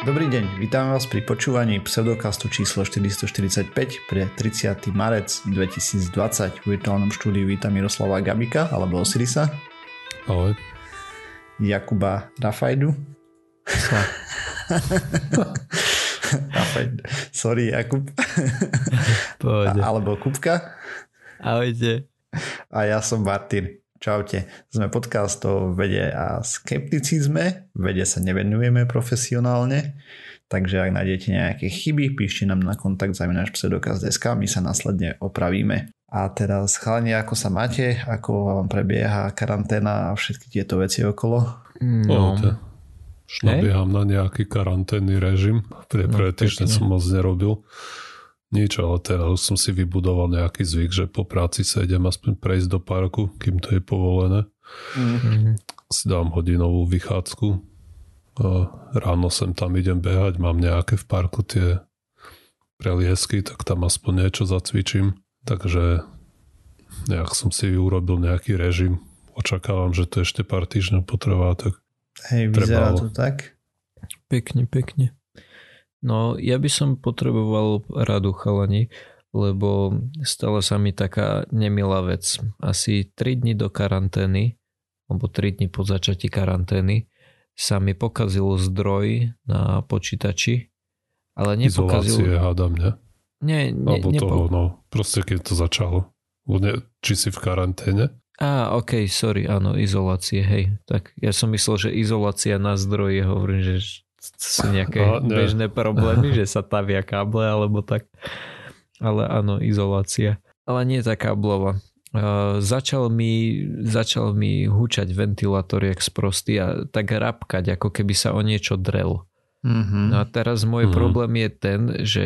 Dobrý deň, vítam vás pri počúvaní pseudokastu číslo 445 pre 30. marec 2020. V virtuálnom štúdiu vítam Miroslava Gabika alebo Osirisa. Ahoj. Jakuba Rafajdu. Rafajdu. Sorry, Jakub. Pohode. alebo Kupka. Ahojte. A ja som Martin. Čaute, sme podcast o vede a skepticizme. Vede sa nevenujeme profesionálne, takže ak nájdete nejaké chyby, píšte nám na kontakt zavináč pseudokaz.sk, my sa následne opravíme. A teraz chalani, ako sa máte? Ako vám prebieha karanténa a všetky tieto veci okolo? No, Pohode. Už nabieham na nejaký karanténny režim. Pre No, prvé týždne pekne. som moc nerobil. Nič, ale teraz som si vybudoval nejaký zvyk, že po práci sa idem aspoň prejsť do parku, kým to je povolené. Mhm. Si dám hodinovú vychádzku. A ráno sem tam idem behať, mám nejaké v parku tie preliesky, tak tam aspoň niečo zacvičím. Takže nejak som si urobil nejaký režim. Očakávam, že to ešte pár týždňov potrvá, tak Hej, vyzerá Trebalo. to tak? Pekne, pekne. No, ja by som potreboval radu chalani, lebo stala sa mi taká nemilá vec. Asi 3 dní do karantény, alebo 3 dní po začatí karantény, sa mi pokazil zdroj na počítači, ale izolácie nepokazil... hádam, ne? Nie, nie, Alebo nepo... toho, no, proste keď to začalo. Ne, či si v karanténe? Á, ok, sorry, áno, izolácie, hej. Tak ja som myslel, že izolácia na zdroji, hovorím, že sú nejaké A, nie. bežné problémy, že sa tavia káble alebo tak. Ale áno, izolácia. Ale nie tá káblová. Uh, začal mi, začal mi hučať ventilátor jak sprostý a tak rapkať, ako keby sa o niečo drel. Mhm. No a teraz môj Mhm. problém je ten, že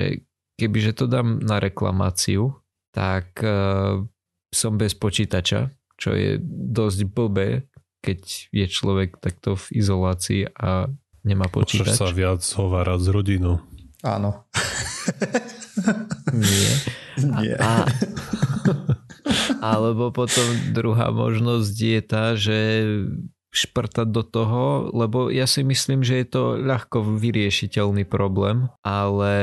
kebyže to dám na reklamáciu, tak uh, som bez počítača, čo je dosť blbé, keď je človek takto v izolácii a nemá Môžeš počítač. sa viac hovárať s rodinou. Áno. Nie. Nie. A, alebo potom druhá možnosť je tá, že šprtať do toho, lebo ja si myslím, že je to ľahko vyriešiteľný problém, ale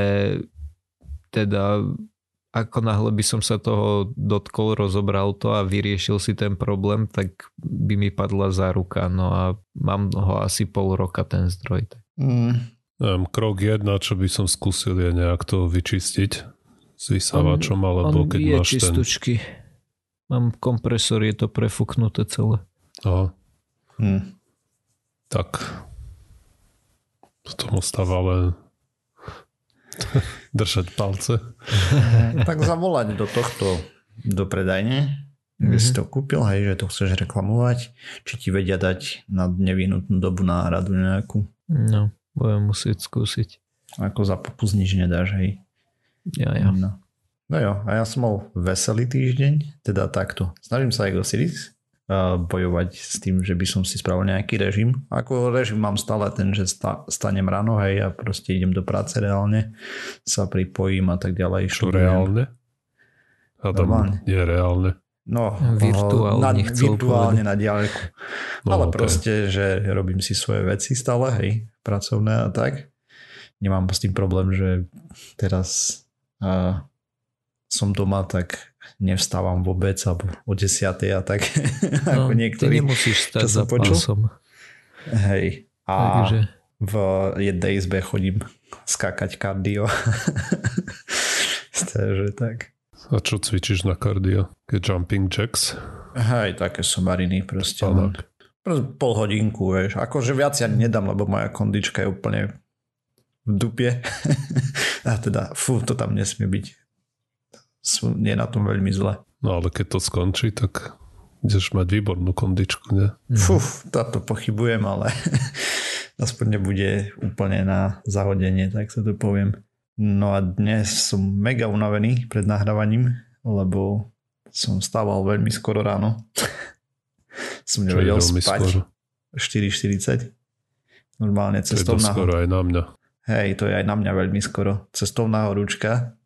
teda ako náhle by som sa toho dotkol, rozobral to a vyriešil si ten problém, tak by mi padla záruka. No a mám ho asi pol roka ten zdroj. Mm. Krok jedna, čo by som skúsil, je nejak to vyčistiť s vysávačom, alebo On keď máš ten... čistučky. Mám kompresor, je to prefúknuté celé. Aha, Mm. tak potom ostáva len držať palce. tak zavolať do tohto do predajne, kde Mhm. si to kúpil, hej, že to chceš reklamovať, či ti vedia dať na nevyhnutnú dobu náhradu nejakú. No, budem musieť skúsiť. Ako za popus nič nedáš, hej. Ja, ja. No. no jo, a ja som mal veselý týždeň, teda takto. Snažím sa aj uh, bojovať s tým, že by som si spravil nejaký režim. Ako režim mám stále ten, že sta, stanem ráno, hej, a proste idem do práce reálne, sa pripojím a tak ďalej. Čo študujem. reálne? Adam, Normálne. je reálne. No, Virtuálne na, chcel virtuálne na diaľku. No, Ale ok. proste, že robím si svoje veci stále, hej, pracovné a tak. Nemám s tým problém, že teraz uh, som doma, tak nevstávam vôbec alebo o 10 a tak, ako No, ty niektorí. nemusíš stať za počul. pásom. Hej. A Takže v jednej izbe chodím skákať kardio. Takže tak. A čo cvičíš na kardio? Keď jumping jacks? Hej, také somariny proste. Proste pol hodinku, vieš. Akože viac ja nedám, lebo moja kondička je úplne v dupie. A teda, fú, to tam nesmie byť. Sú, nie na tom veľmi zle. No ale keď to skončí, tak budeš mať výbornú kondičku, ne? Fú, táto pochybujem, ale aspoň nebude úplne na zahodenie, tak sa to poviem. No a dnes som mega unavený pred nahrávaním, lebo som stával veľmi skoro ráno. som nevedel spať. skoro. 4.40. Normálne To je cestovná skoro aj na mňa. Hej, to je aj na mňa veľmi skoro. Cestovná horúčka.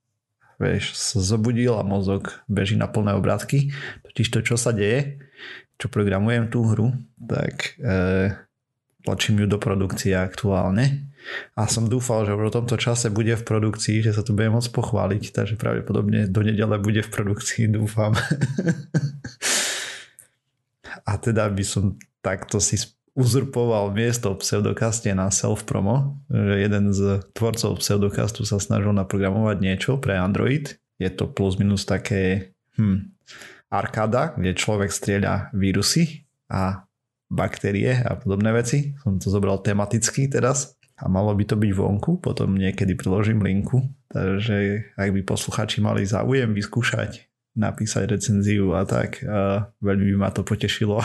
Vieš, zobudil a mozog beží na plné obrátky. Totiž to, čo sa deje, čo programujem tú hru, tak e, tlačím ju do produkcie aktuálne A som dúfal, že v tomto čase bude v produkcii, že sa tu bude môcť pochváliť, takže pravdepodobne do nedele bude v produkcii, dúfam. A teda by som takto si uzurpoval miesto pseudokaste na self-promo, že jeden z tvorcov pseudokastu sa snažil naprogramovať niečo pre Android. Je to plus minus také hm, arkáda, kde človek strieľa vírusy a baktérie a podobné veci. Som to zobral tematicky teraz a malo by to byť vonku, potom niekedy priložím linku, takže ak by posluchači mali záujem vyskúšať napísať recenziu a tak. A veľmi by ma to potešilo.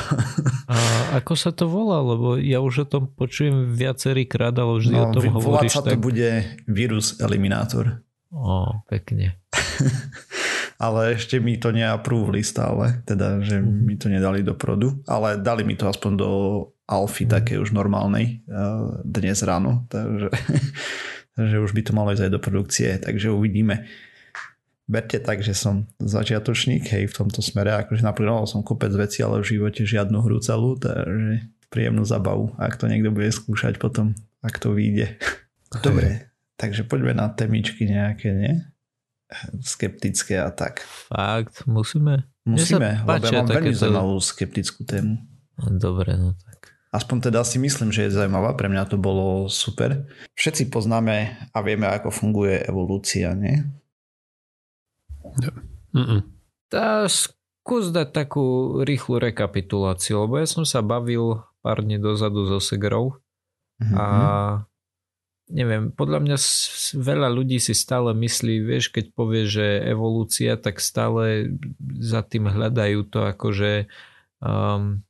A ako sa to volá? Lebo ja už o tom počujem viacerý krát, ale vždy no, o tom hovoríš. sa tak... to bude vírus eliminátor. Ó, pekne. ale ešte mi to neaprúvli stále, teda, že mm. mi to nedali do produ, ale dali mi to aspoň do alfy mm. také už normálnej dnes ráno, takže, takže už by to malo ísť aj do produkcie, takže uvidíme berte tak, že som začiatočník, hej, v tomto smere, akože naprogramoval som kopec veci, ale v živote žiadnu hru celú, takže príjemnú zabavu, ak to niekto bude skúšať potom, ak to vyjde. Dobre, takže poďme na temičky nejaké, nie? Skeptické a tak. Fakt, musíme? Musíme, lebo ja mám veľmi zaujímavú skeptickú tému. Dobre, no tak. Aspoň teda si myslím, že je zaujímavá, pre mňa to bolo super. Všetci poznáme a vieme, ako funguje evolúcia, nie? Tá, skús dať takú rýchlu rekapituláciu, lebo ja som sa bavil pár dní dozadu so Segrou mm-hmm. a neviem, podľa mňa veľa ľudí si stále myslí, vieš, keď povie, že evolúcia, tak stále za tým hľadajú to akože um,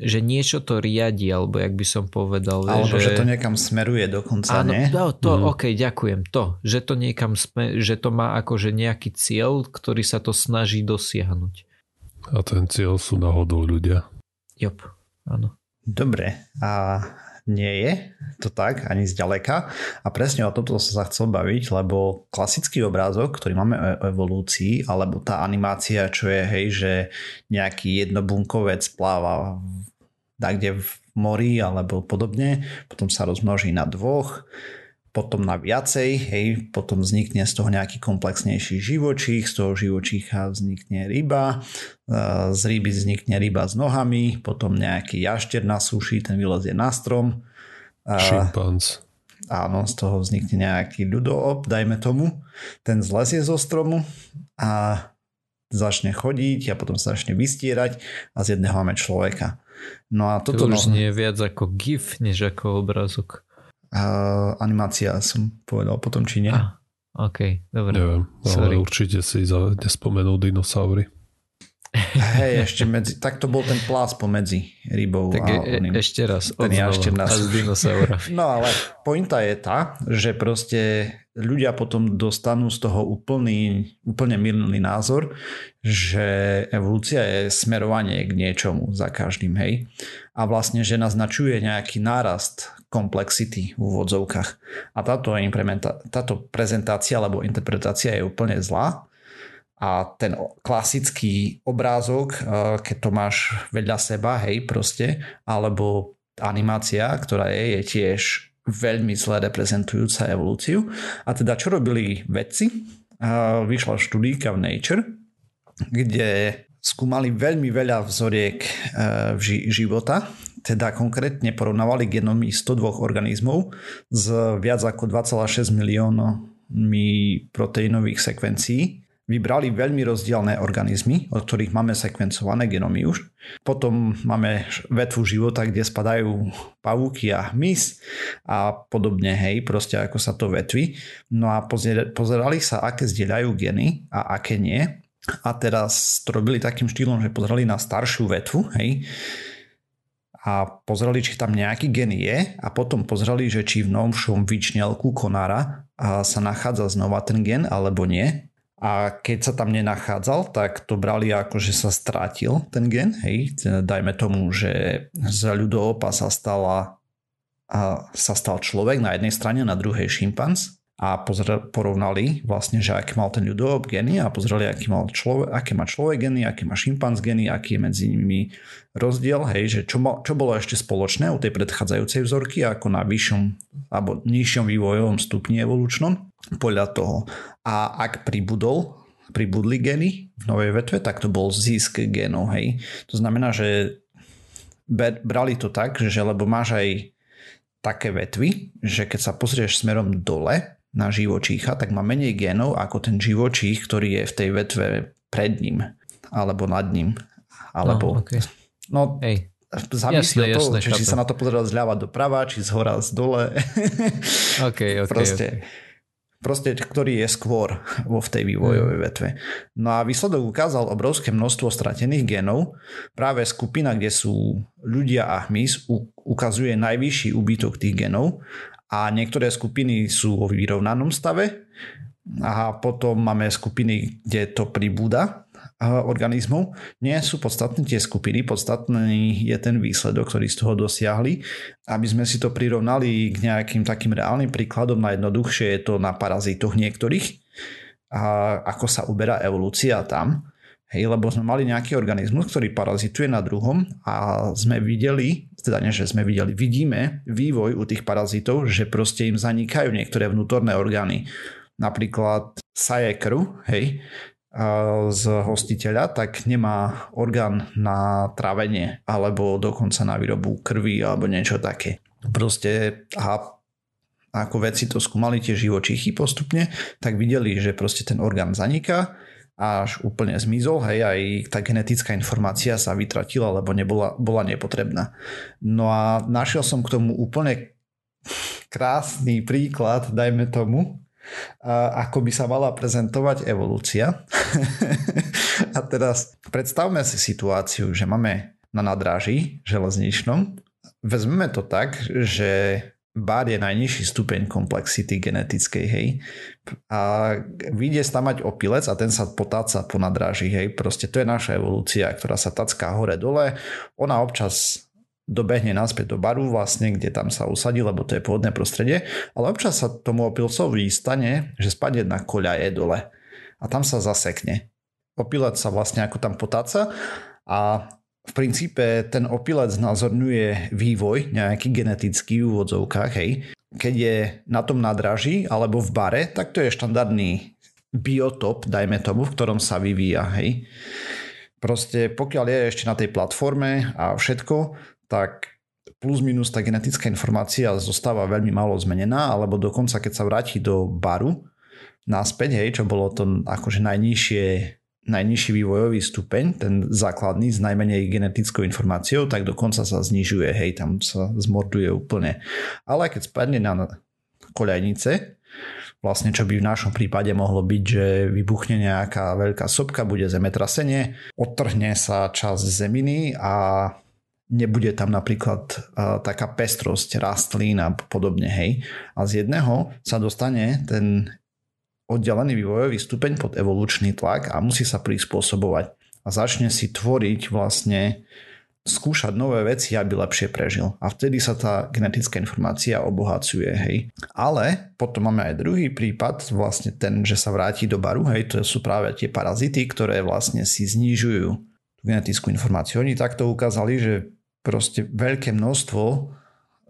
že niečo to riadi, alebo jak by som povedal. Alebo že, že to niekam smeruje dokonca, áno, nie? To, to mm. ok, ďakujem. To, že to niekam sme, že to má akože nejaký cieľ, ktorý sa to snaží dosiahnuť. A ten cieľ sú náhodou ľudia. Jop, áno. Dobre, a nie je to tak ani zďaleka. A presne o tomto som sa chcel baviť, lebo klasický obrázok, ktorý máme o evolúcii, alebo tá animácia, čo je hej, že nejaký jednobunkovec pláva kde v mori alebo podobne, potom sa rozmnoží na dvoch, potom na viacej, hej, potom vznikne z toho nejaký komplexnejší živočích, z toho živočícha vznikne ryba, z ryby vznikne ryba s nohami, potom nejaký jašter na suši, ten vylezie na strom. Šimpanz. Áno, z toho vznikne nejaký ľudoop, dajme tomu, ten zlezie zo stromu a začne chodiť a potom sa začne vystierať a z jedného máme človeka. No a toto... To už no... nie je viac ako GIF, než ako obrazok. Uh, animácia som povedal potom, či nie. Ah, OK, dobre. Neviem, ale Sorry. určite si za, nespomenul dinosaury. Hej, ešte medzi, tak to bol ten plás pomedzi rybou tak a e, oným. ešte raz, ten ešte nás. No ale pointa je tá, že proste ľudia potom dostanú z toho úplný, úplne milný názor, že evolúcia je smerovanie k niečomu za každým, hej. A vlastne, že naznačuje nejaký nárast komplexity v úvodzovkách. A táto, táto prezentácia alebo interpretácia je úplne zlá, a ten klasický obrázok, eh, keď to máš vedľa seba, hej, proste, alebo animácia, ktorá je, je tiež veľmi zle reprezentujúca evolúciu. A teda čo robili vedci? Eh, vyšla štúdíka v Nature, kde skúmali veľmi veľa vzoriek eh, života, teda konkrétne porovnávali genomy 102 organizmov z viac ako 2,6 miliónmi proteínových sekvencií vybrali veľmi rozdielne organizmy, od ktorých máme sekvencované genomy už. Potom máme vetvu života, kde spadajú pavúky a hmyz a podobne, hej, proste ako sa to vetví. No a pozerali sa, aké zdieľajú geny a aké nie. A teraz to robili takým štýlom, že pozerali na staršiu vetvu, hej, a pozreli, či tam nejaký gen je a potom pozreli, že či v novšom vyčnelku konára sa nachádza znova ten gen alebo nie a keď sa tam nenachádzal, tak to brali ako, že sa strátil ten gen. Hej. Dajme tomu, že z ľudoopa sa stala a sa stal človek na jednej strane, na druhej šimpanz. A porovnali vlastne, že aký mal ten ľudoob geny a pozreli, aký mal človek, aké má človek geny, aké má šimpanz geny, aký je medzi nimi rozdiel, hej, že čo, mal, čo bolo ešte spoločné u tej predchádzajúcej vzorky ako na vyššom alebo nižšom vývojovom stupni evolučnom podľa toho. A ak pribudol, pribudli geny v novej vetve, tak to bol zisk genov, hej. To znamená, že brali to tak, že lebo máš aj také vetvy, že keď sa pozrieš smerom dole, na živočícha, tak má menej genov ako ten živočích, ktorý je v tej vetve pred ním alebo nad ním. Alebo, no, okay. no Hej. závisí jasné, či, či sa na to pozeral zľava doprava, či z hora z dole. Okay, okay, proste, okay. proste, ktorý je skôr vo v tej vývojovej hmm. vetve. No a výsledok ukázal obrovské množstvo stratených genov. Práve skupina, kde sú ľudia a hmyz, ukazuje najvyšší úbytok tých genov a niektoré skupiny sú vo vyrovnanom stave a potom máme skupiny, kde to pribúda organizmov. Nie sú podstatné tie skupiny, podstatný je ten výsledok, ktorý z toho dosiahli. Aby sme si to prirovnali k nejakým takým reálnym príkladom, najjednoduchšie je to na parazitoch niektorých, a ako sa uberá evolúcia tam. Hej, lebo sme mali nejaký organizmus, ktorý parazituje na druhom a sme videli, teda nie, že sme videli, vidíme vývoj u tých parazitov, že proste im zanikajú niektoré vnútorné orgány. Napríklad saje krv, hej, z hostiteľa, tak nemá orgán na trávenie alebo dokonca na výrobu krvi alebo niečo také. Proste a ako veci to skúmali tie živočichy postupne, tak videli, že proste ten orgán zaniká až úplne zmizol, hej, aj tá genetická informácia sa vytratila, lebo nebola, bola nepotrebná. No a našiel som k tomu úplne krásny príklad, dajme tomu, ako by sa mala prezentovať evolúcia. a teraz predstavme si situáciu, že máme na nadráži železničnom, vezmeme to tak, že bar je najnižší stupeň komplexity genetickej, hej. A vyjde tam mať opilec a ten sa potáca po nadráži, hej. Proste to je naša evolúcia, ktorá sa tacká hore-dole. Ona občas dobehne naspäť do baru vlastne, kde tam sa usadí, lebo to je pôvodné prostredie, ale občas sa tomu opilcovi stane, že spadne na koľaje dole a tam sa zasekne. Opilec sa vlastne ako tam potáca a v princípe ten opilec znázorňuje vývoj nejaký genetický v úvodzovkách, hej. Keď je na tom nadraží alebo v bare, tak to je štandardný biotop, dajme tomu, v ktorom sa vyvíja, hej. Proste pokiaľ je ešte na tej platforme a všetko, tak plus minus tá genetická informácia zostáva veľmi málo zmenená, alebo dokonca keď sa vráti do baru naspäť, hej, čo bolo to akože najnižšie najnižší vývojový stupeň, ten základný s najmenej genetickou informáciou, tak dokonca sa znižuje, hej, tam sa zmorduje úplne. Ale keď spadne na koľajnice, vlastne čo by v našom prípade mohlo byť, že vybuchne nejaká veľká sopka, bude zemetrasenie, odtrhne sa časť zeminy a nebude tam napríklad uh, taká pestrosť rastlín a podobne, hej. A z jedného sa dostane ten oddelený vývojový stupeň pod evolučný tlak a musí sa prispôsobovať a začne si tvoriť vlastne skúšať nové veci, aby lepšie prežil. A vtedy sa tá genetická informácia obohacuje, hej. Ale potom máme aj druhý prípad, vlastne ten, že sa vráti do baru, hej, to sú práve tie parazity, ktoré vlastne si znižujú genetickú informáciu. Oni takto ukázali, že proste veľké množstvo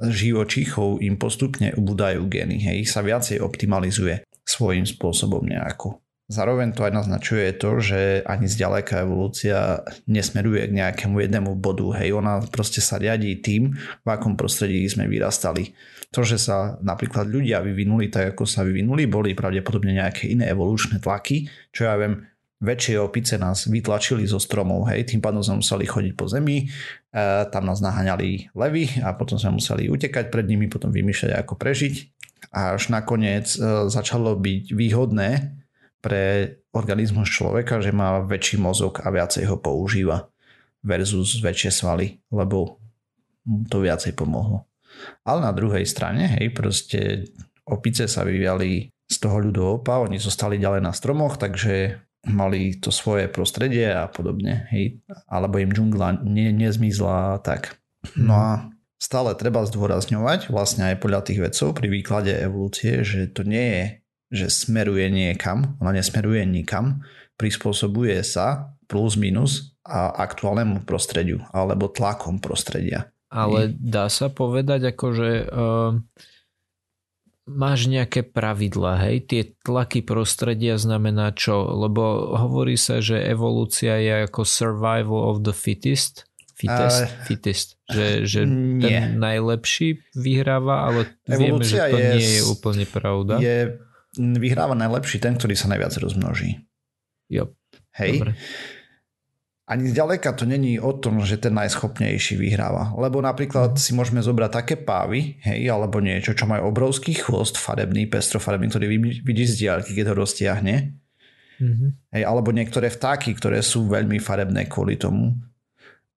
živočíchov im postupne ubúdajú gény, hej, sa viacej optimalizuje svojím spôsobom nejako. Zároveň to aj naznačuje to, že ani zďaleka evolúcia nesmeruje k nejakému jednému bodu. Hej, ona proste sa riadí tým, v akom prostredí sme vyrastali. To, že sa napríklad ľudia vyvinuli tak, ako sa vyvinuli, boli pravdepodobne nejaké iné evolučné tlaky, čo ja viem, väčšie opice nás vytlačili zo stromov, hej, tým pádom sme museli chodiť po zemi, e, tam nás naháňali levy a potom sme museli utekať pred nimi, potom vymýšľať, ako prežiť a až nakoniec e, začalo byť výhodné pre organizmus človeka, že má väčší mozog a viacej ho používa versus väčšie svaly, lebo to viacej pomohlo. Ale na druhej strane, hej, proste opice sa vyviali z toho ľudoopa, oni zostali ďalej na stromoch, takže mali to svoje prostredie a podobne, hej, alebo im džungla ne, nezmizla tak. No a stále treba zdôrazňovať, vlastne aj podľa tých vedcov pri výklade evolúcie, že to nie je že smeruje niekam, ona nesmeruje nikam, prispôsobuje sa plus minus a aktuálnemu prostrediu alebo tlakom prostredia. Ale dá sa povedať, akože uh, máš nejaké pravidla, hej? Tie tlaky prostredia znamená čo? Lebo hovorí sa, že evolúcia je ako survival of the fittest. Fittest? Uh, fittest. Že, že nie. ten najlepší vyhráva, ale vieme, že to je, nie je úplne pravda. Je, vyhráva najlepší ten, ktorý sa najviac rozmnoží. Jo. Hej. Dobre ani zďaleka to není o tom, že ten najschopnejší vyhráva. Lebo napríklad si môžeme zobrať také pávy, hej, alebo niečo, čo majú obrovský chvost farebný, pestrofarebný, ktorý vidí z diaľky, keď ho roztiahne. Mm-hmm. Hej, alebo niektoré vtáky, ktoré sú veľmi farebné kvôli tomu.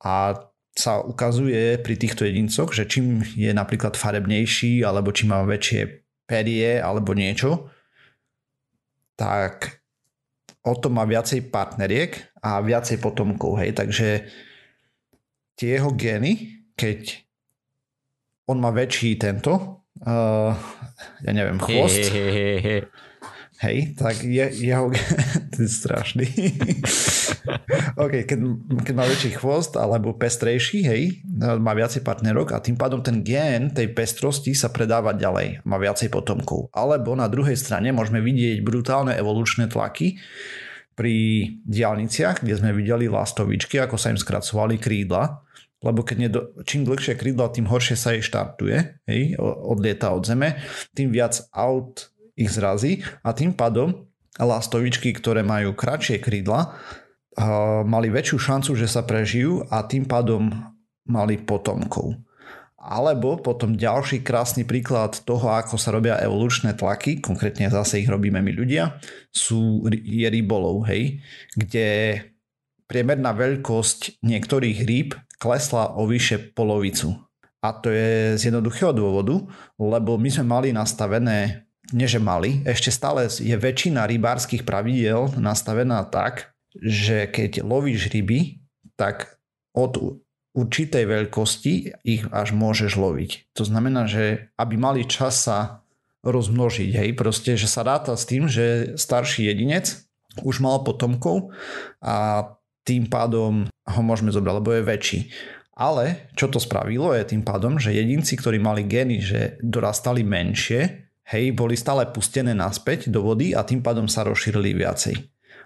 A sa ukazuje pri týchto jedincoch, že čím je napríklad farebnejší, alebo čím má väčšie perie, alebo niečo, tak o to má viacej partneriek a viacej potomkov, hej, takže tie jeho gény, keď on má väčší tento, uh, ja neviem, chvost, he, he, he, he. Hej, tak je, jeho... to je strašný. OK, keď, keď má väčší chvost alebo pestrejší, hej, má viacej partnerok a tým pádom ten gén tej pestrosti sa predáva ďalej. Má viacej potomkov. Alebo na druhej strane môžeme vidieť brutálne evolučné tlaky pri diálniciach, kde sme videli lastovičky, ako sa im skracovali krídla, lebo keď nedo, čím dlhšie krídla, tým horšie sa jej štartuje, hej, odlieta od zeme, tým viac aut ich zrazí a tým pádom lastovičky, ktoré majú kratšie krídla, mali väčšiu šancu, že sa prežijú a tým pádom mali potomkov. Alebo potom ďalší krásny príklad toho, ako sa robia evolučné tlaky, konkrétne zase ich robíme my ľudia, sú, je rybolov, hej, kde priemerná veľkosť niektorých rýb klesla o vyše polovicu. A to je z jednoduchého dôvodu, lebo my sme mali nastavené nie že mali, ešte stále je väčšina rybárskych pravidel nastavená tak, že keď lovíš ryby, tak od určitej veľkosti ich až môžeš loviť. To znamená, že aby mali čas sa rozmnožiť, hej, proste, že sa ráta s tým, že starší jedinec už mal potomkov a tým pádom ho môžeme zobrať, lebo je väčší. Ale čo to spravilo je tým pádom, že jedinci, ktorí mali geny, že dorastali menšie, hej, boli stále pustené naspäť do vody a tým pádom sa rozšírili viacej.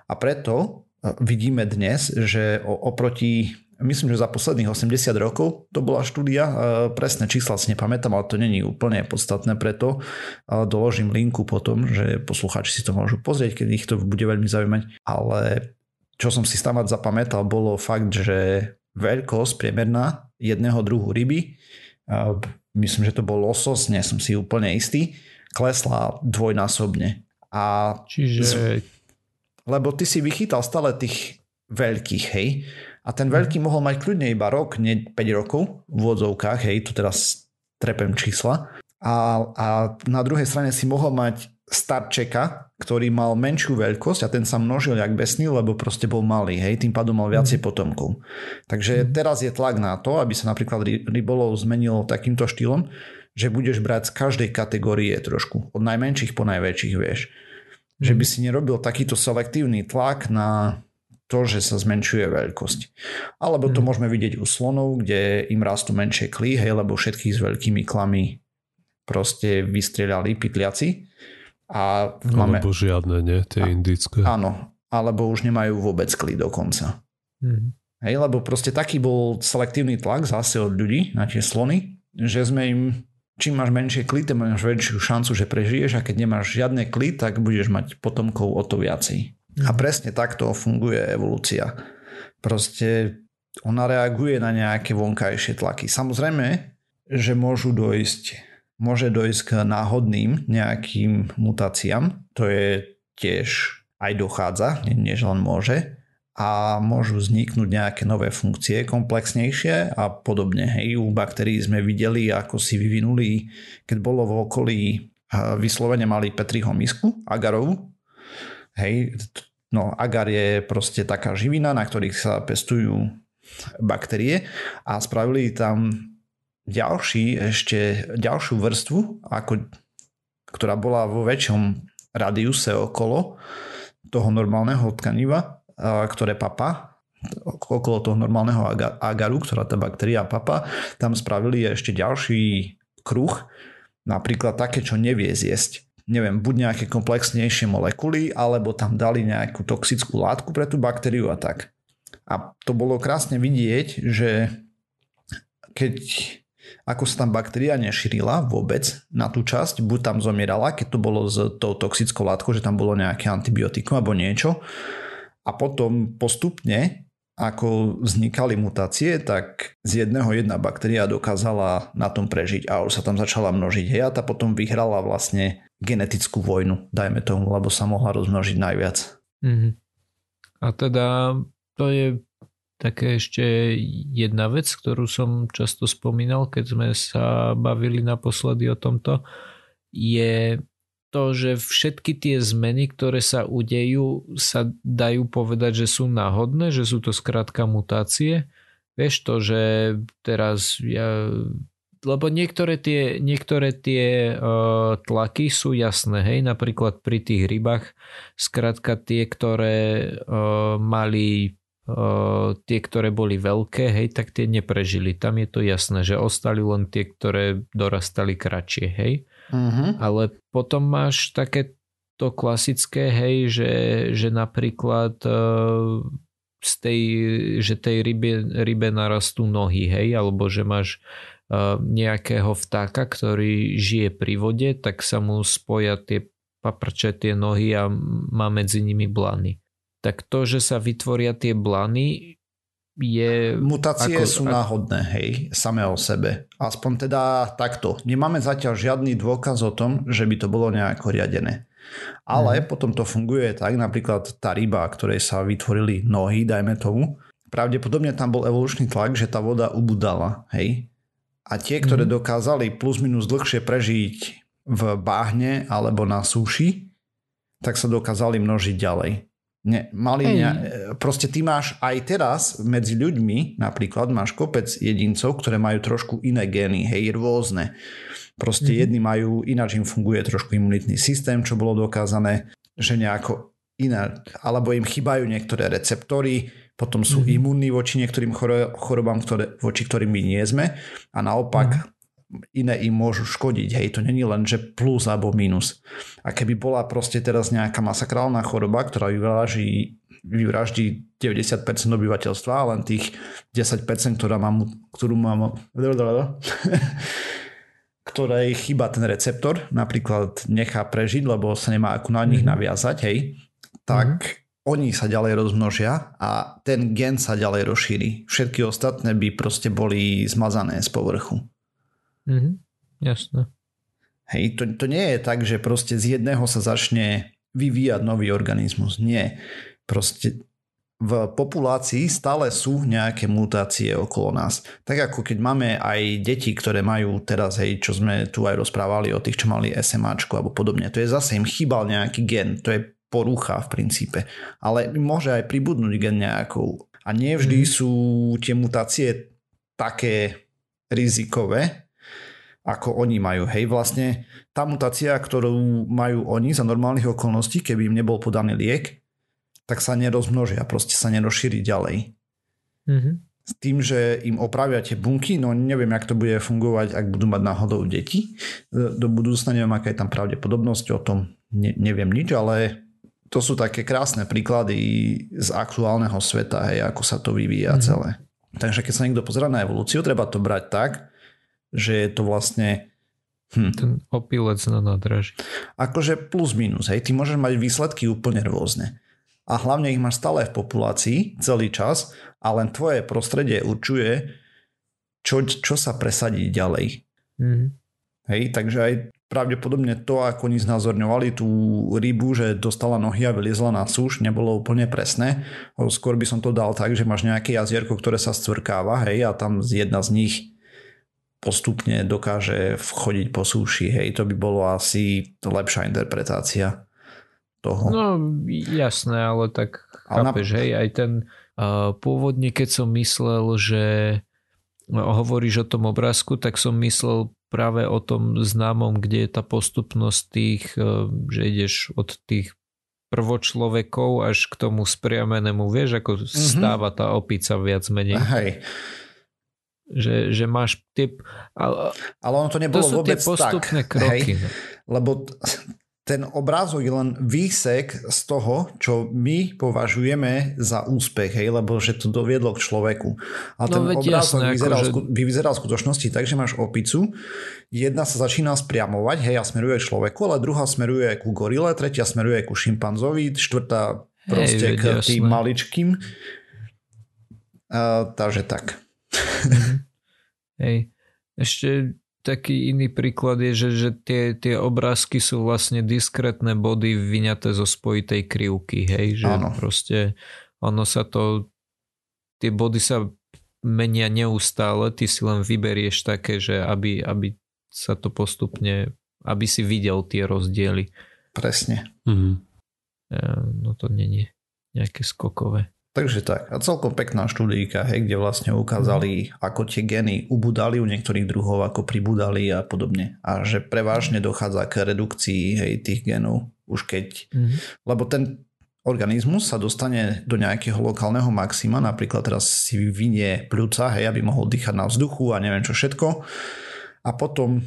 A preto vidíme dnes, že oproti, myslím, že za posledných 80 rokov to bola štúdia, e, presné čísla si nepamätám, ale to není úplne podstatné, preto e, doložím linku potom, že poslucháči si to môžu pozrieť, keď ich to bude veľmi zaujímať. Ale čo som si stavať zapamätal, bolo fakt, že veľkosť priemerná jedného druhu ryby, myslím, že to bol losos, nie som si úplne istý, klesla dvojnásobne. A Čiže... Lebo ty si vychytal stále tých veľkých, hej. A ten veľký mm. mohol mať kľudne iba rok, nie 5 rokov v vodzovkách, hej, tu teraz trepem čísla. A, a na druhej strane si mohol mať starčeka, ktorý mal menšiu veľkosť a ten sa množil jak besný, lebo proste bol malý, hej, tým pádom mal viacej mm. potomkov. Takže mm. teraz je tlak na to, aby sa napríklad rybolov zmenil takýmto štýlom, že budeš brať z každej kategórie trošku, od najmenších po najväčších, vieš. Že by mhm. si nerobil takýto selektívny tlak na to, že sa zmenšuje veľkosť. Alebo to mm. môžeme vidieť u slonov, kde im rastú menšie klí, hej, lebo všetkých s veľkými klami proste vystrieľali pytliaci. A máme... Alebo žiadne, nie? Tie indické. Áno, alebo už nemajú vôbec klí dokonca. Mm. Hej, lebo proste taký bol selektívny tlak zase od ľudí na tie slony, že sme im čím máš menšie klity, máš väčšiu šancu, že prežiješ a keď nemáš žiadne kly, tak budeš mať potomkov o to viacej. A presne takto funguje evolúcia. Proste ona reaguje na nejaké vonkajšie tlaky. Samozrejme, že môžu dojsť, môže dojsť k náhodným nejakým mutáciám. To je tiež aj dochádza, nie, že len môže a môžu vzniknúť nejaké nové funkcie komplexnejšie a podobne. Hej, u baktérií sme videli, ako si vyvinuli, keď bolo v okolí vyslovene mali Petriho misku, agarovú. Hej, no agar je proste taká živina, na ktorých sa pestujú baktérie a spravili tam ďalší, ešte ďalšiu vrstvu, ako, ktorá bola vo väčšom radiuse okolo toho normálneho tkaniva, ktoré papa, okolo toho normálneho agaru, ktorá tá baktéria papa, tam spravili ešte ďalší kruh, napríklad také, čo nevie zjesť neviem, buď nejaké komplexnejšie molekuly, alebo tam dali nejakú toxickú látku pre tú baktériu a tak. A to bolo krásne vidieť, že keď ako sa tam baktéria nešírila vôbec na tú časť, buď tam zomierala, keď to bolo s tou toxickou látkou, že tam bolo nejaké antibiotikum alebo niečo. A potom postupne, ako vznikali mutácie, tak z jedného jedna baktéria dokázala na tom prežiť a už sa tam začala množiť. Hej, a tá potom vyhrala vlastne genetickú vojnu, dajme tomu, lebo sa mohla rozmnožiť najviac. Mm-hmm. A teda to je také ešte jedna vec, ktorú som často spomínal, keď sme sa bavili naposledy o tomto, je to, že všetky tie zmeny, ktoré sa udejú, sa dajú povedať, že sú náhodné, že sú to skrátka mutácie. Vieš to, že teraz ja lebo niektoré tie, niektoré tie uh, tlaky sú jasné, hej, napríklad pri tých rybách, skrátka tie, ktoré uh, mali uh, tie, ktoré boli veľké, hej, tak tie neprežili. Tam je to jasné, že ostali len tie, ktoré dorastali kratšie, hej. Uh-huh. Ale potom máš také to klasické, hej, že, že napríklad uh, z tej, že tej rybe, rybe narastú nohy, hej, alebo že máš nejakého vtáka, ktorý žije pri vode, tak sa mu spoja tie paprče, tie nohy a má medzi nimi blany. Tak to, že sa vytvoria tie blany, je... Mutácie ako, sú ako... náhodné, hej, samé o sebe. Aspoň teda takto. Nemáme zatiaľ žiadny dôkaz o tom, že by to bolo nejako riadené. Ale hmm. potom to funguje tak, napríklad tá ryba, ktorej sa vytvorili nohy, dajme tomu, pravdepodobne tam bol evolučný tlak, že tá voda ubudala, hej. A tie, ktoré mm. dokázali plus minus dlhšie prežiť v báhne alebo na súši, tak sa dokázali množiť ďalej. Ne, mali ne, proste ty máš aj teraz medzi ľuďmi, napríklad máš kopec jedincov, ktoré majú trošku iné gény, hej, rôzne. Proste mm-hmm. jedni majú, ináč im funguje trošku imunitný systém, čo bolo dokázané, že nejako iná, alebo im chýbajú niektoré receptory, potom sú mm-hmm. imúnni voči niektorým chorobám, ktoré, voči ktorým my nie sme a naopak mm-hmm. Iné im môžu škodiť. Hej, to není len, že plus alebo minus. A keby bola proste teraz nejaká masakrálna choroba, ktorá vyvraží, vyvraždí 90% obyvateľstva a len tých 10%, ktorá mám, ktorú mám ktorej chýba ten receptor, napríklad nechá prežiť, lebo sa nemá ako na nich mhm. naviazať, hej, tak mm-hmm oni sa ďalej rozmnožia a ten gen sa ďalej rozšíri. Všetky ostatné by proste boli zmazané z povrchu. Mhm, jasné. Hej, to, to nie je tak, že proste z jedného sa začne vyvíjať nový organizmus. Nie. Proste v populácii stále sú nejaké mutácie okolo nás. Tak ako keď máme aj deti, ktoré majú teraz, hej, čo sme tu aj rozprávali o tých, čo mali SMAčku alebo podobne, to je zase im chýbal nejaký gen, to je porucha v princípe. Ale môže aj pribudnúť gen nejakou. A nie vždy mm. sú tie mutácie také rizikové, ako oni majú. Hej, vlastne tá mutácia, ktorú majú oni za normálnych okolností, keby im nebol podaný liek, tak sa nerozmnožia, proste sa nerozšíri ďalej. Mm-hmm. S tým, že im opravia tie bunky, no neviem, jak to bude fungovať, ak budú mať náhodou deti. Do budúcna neviem, aká je tam pravdepodobnosť, o tom ne, neviem nič, ale to sú také krásne príklady z aktuálneho sveta, hej, ako sa to vyvíja mm. celé. Takže keď sa niekto pozera na evolúciu, treba to brať tak, že je to vlastne Hm. Ten opilec na nádraží. Akože plus minus, hej, ty môžeš mať výsledky úplne rôzne. A hlavne ich máš stále v populácii celý čas a len tvoje prostredie určuje, čo, čo sa presadí ďalej. Mm. Hej, takže aj pravdepodobne to, ako oni znázorňovali tú rybu, že dostala nohy a vyliezla na súš, nebolo úplne presné. Skôr by som to dal tak, že máš nejaké jazierko, ktoré sa stvrkáva, hej, a tam jedna z nich postupne dokáže vchodiť po súši, hej, to by bolo asi lepšia interpretácia toho. No jasné, ale tak chápeš, na... hej, aj ten uh, pôvodne, keď som myslel, že hovoríš o tom obrázku, tak som myslel práve o tom známom, kde je tá postupnosť tých, e, že ideš od tých prvočlovekov až k tomu spriamenému, vieš, ako mm-hmm. stáva tá opica viac menej. Hej. Že, že máš tie... Ale, ale ono to nebolo to sú vôbec tie postupné tak. kroky. Hej? No. Lebo ten obrázok je len výsek z toho, čo my považujeme za úspech, hej, lebo že to doviedlo k človeku. A no ten obrázok jasné, vyzeral, že... Že... vyzeral v skutočnosti tak, že máš opicu, jedna sa začína spriamovať, hej, a smeruje k človeku, ale druhá smeruje ku gorile, tretia smeruje ku šimpanzovi, štvrtá proste hej, k tým maličkým. Uh, takže tak. Mhm. hej. Ešte taký iný príklad je, že, že tie, tie obrázky sú vlastne diskrétne body vyňaté zo spojitej krivky, hej, že Áno. proste ono sa to, tie body sa menia neustále, ty si len vyberieš také, že aby, aby sa to postupne, aby si videl tie rozdiely. Presne. Mhm. No to není nejaké skokové. Takže tak. A celkom pekná štúdíka, hej, kde vlastne ukázali, ako tie geny ubudali u niektorých druhov, ako pribudali a podobne. A že prevážne dochádza k redukcii hej, tých genov. Už keď... Mm-hmm. Lebo ten organizmus sa dostane do nejakého lokálneho maxima, napríklad teraz si vyvinie pľúca, hej, aby mohol dýchať na vzduchu a neviem čo všetko. A potom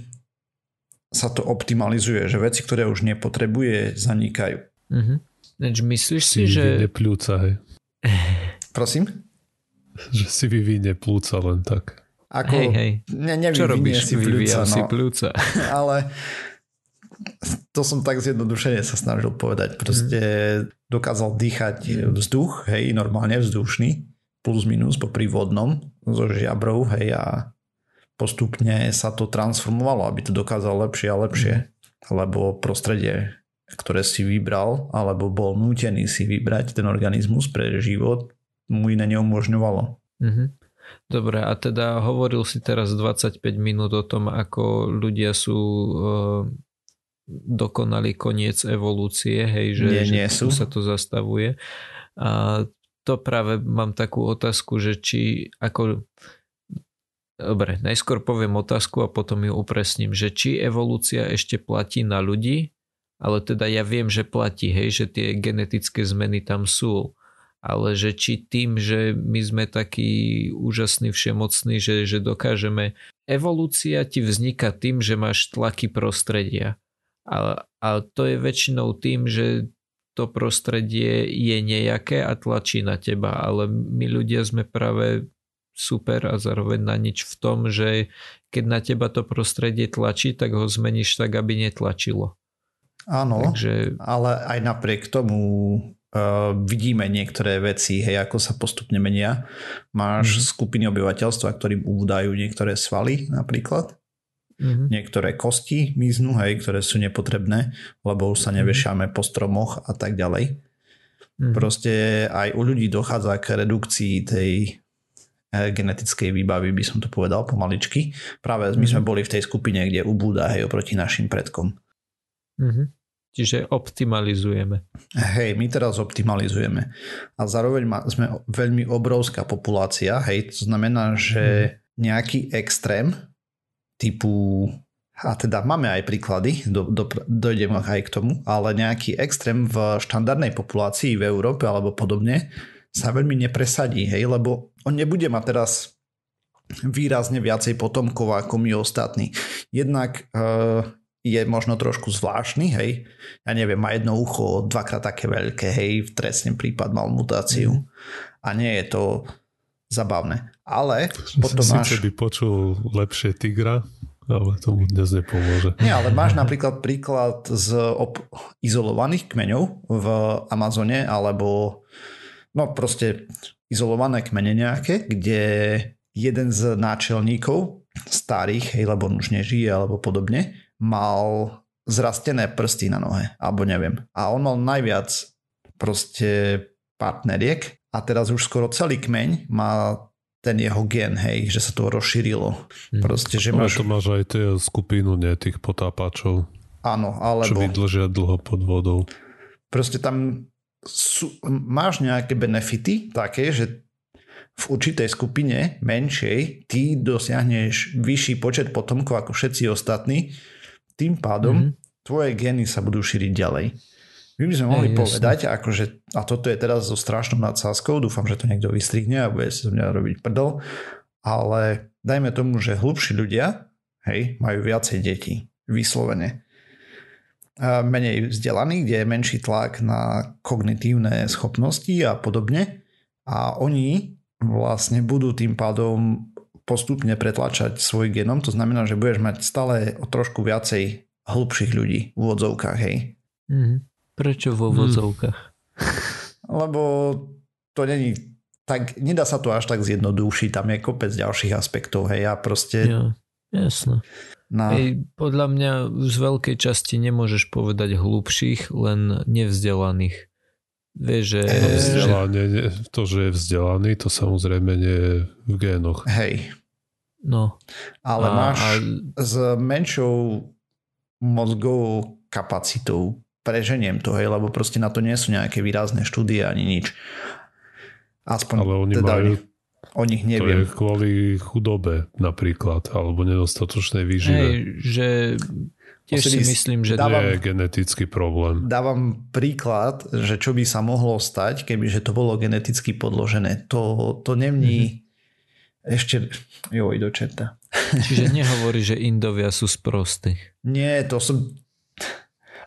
sa to optimalizuje, že veci, ktoré už nepotrebuje, zanikajú. Mm-hmm. myslíš si, si že... pľúca, hej. Prosím? Že si vyvinie plúca len tak. Ako, hej, hej. Ne, Čo robíš? si plúca, no. si plúca. Ale to som tak zjednodušene sa snažil povedať. Proste mm. dokázal dýchať vzduch, hej, normálne vzdušný, plus minus po prívodnom, zo žiabrov, hej, a postupne sa to transformovalo, aby to dokázal lepšie a lepšie. Mm. Lebo prostredie ktoré si vybral, alebo bol nútený si vybrať ten organizmus pre život, mu iné neumožňovalo. Mm-hmm. Dobre, a teda hovoril si teraz 25 minút o tom, ako ľudia sú e, dokonalý koniec evolúcie, hej, že, nie, nie že sú. sa to zastavuje. A to práve mám takú otázku, že či ako Dobre, najskôr poviem otázku a potom ju upresním, že či evolúcia ešte platí na ľudí, ale teda ja viem, že platí, hej, že tie genetické zmeny tam sú, ale že či tým, že my sme takí úžasní, všemocní, že, že dokážeme, evolúcia ti vzniká tým, že máš tlaky prostredia. A, a to je väčšinou tým, že to prostredie je nejaké a tlačí na teba, ale my ľudia sme práve super a zároveň na nič v tom, že keď na teba to prostredie tlačí, tak ho zmeníš tak, aby netlačilo. Áno, Takže... ale aj napriek tomu uh, vidíme niektoré veci, hej, ako sa postupne menia. Máš mm-hmm. skupiny obyvateľstva, ktorým ubúdajú niektoré svaly napríklad. Mm-hmm. Niektoré kosti miznú, hej, ktoré sú nepotrebné, lebo už sa mhm. nevešiame po stromoch a tak ďalej. Mm-hmm. Proste aj u ľudí dochádza k redukcii tej eh, genetickej výbavy, by som to povedal pomaličky. Práve my sme mhm. boli v tej skupine, kde ubúda hej, oproti našim predkom. Mm-hmm. Čiže optimalizujeme. Hej, my teraz optimalizujeme. A zároveň ma, sme veľmi obrovská populácia, hej, to znamená, že mm. nejaký extrém typu a teda máme aj príklady, do, do, dojdem aj k tomu, ale nejaký extrém v štandardnej populácii v Európe alebo podobne sa veľmi nepresadí, hej, lebo on nebude mať teraz výrazne viacej potomkov ako my ostatní. Jednak uh, je možno trošku zvláštny, hej. Ja neviem, má jedno ucho dvakrát také veľké, hej, v trestný prípad mal mutáciu. Mm. A nie je to zabavné. Ale potom Sice máš... by počul lepšie tigra, ale tomu dnes nepomôže. Nie, ale máš napríklad príklad z op- izolovaných kmeňov v Amazone, alebo no proste izolované kmene nejaké, kde jeden z náčelníkov starých, hej, lebo on už nežije alebo podobne, mal zrastené prsty na nohe, alebo neviem. A on mal najviac proste partneriek a teraz už skoro celý kmeň má ten jeho gen, hej, že sa to rozšírilo. Mhm. Proste, že máš... to máš aj tie skupinu, nie, tých potápačov. Áno, alebo... Čo vydlžia dlho pod vodou. Proste tam sú, máš nejaké benefity také, že v určitej skupine menšej ty dosiahneš vyšší počet potomkov ako všetci ostatní, tým pádom mm-hmm. tvoje gény sa budú šíriť ďalej. My by sme mohli Aj, povedať, akože, a toto je teraz so strašnou nadsázkou, dúfam, že to niekto vystrihne a bude si zo mňa robiť prdol, ale dajme tomu, že hlubší ľudia hej, majú viacej detí, vyslovene. A menej vzdelaní, kde je menší tlak na kognitívne schopnosti a podobne. A oni vlastne budú tým pádom postupne pretlačať svoj genom, to znamená, že budeš mať stále o trošku viacej hlubších ľudí v úvodzovkách, hej. Mm. Prečo vo vodzovkách? Hmm. Lebo to není tak, nedá sa to až tak zjednodušiť, tam je kopec ďalších aspektov, hej, ja proste... Ja, jasno. Na... Hej, podľa mňa z veľkej časti nemôžeš povedať hlubších, len nevzdelaných. Vieš, že... No, vzdelanie, to, že je vzdelaný, to samozrejme nie je v génoch. Hej. No. Ale a, máš a... s menšou mozgovou kapacitou preženiem to, hej, lebo proste na to nie sú nejaké výrazné štúdie ani nič. Aspoň Ale oni teda majú, o nich neviem. To je kvôli chudobe napríklad, alebo nedostatočnej výžive. Hej, že tiež si myslím, že dávam, to je genetický problém. Dávam príklad, že čo by sa mohlo stať, kebyže to bolo geneticky podložené. To, to nemní mm-hmm. ešte... Joj, do čerta. Čiže nehovorí, že Indovia sú sprostí. Nie, to som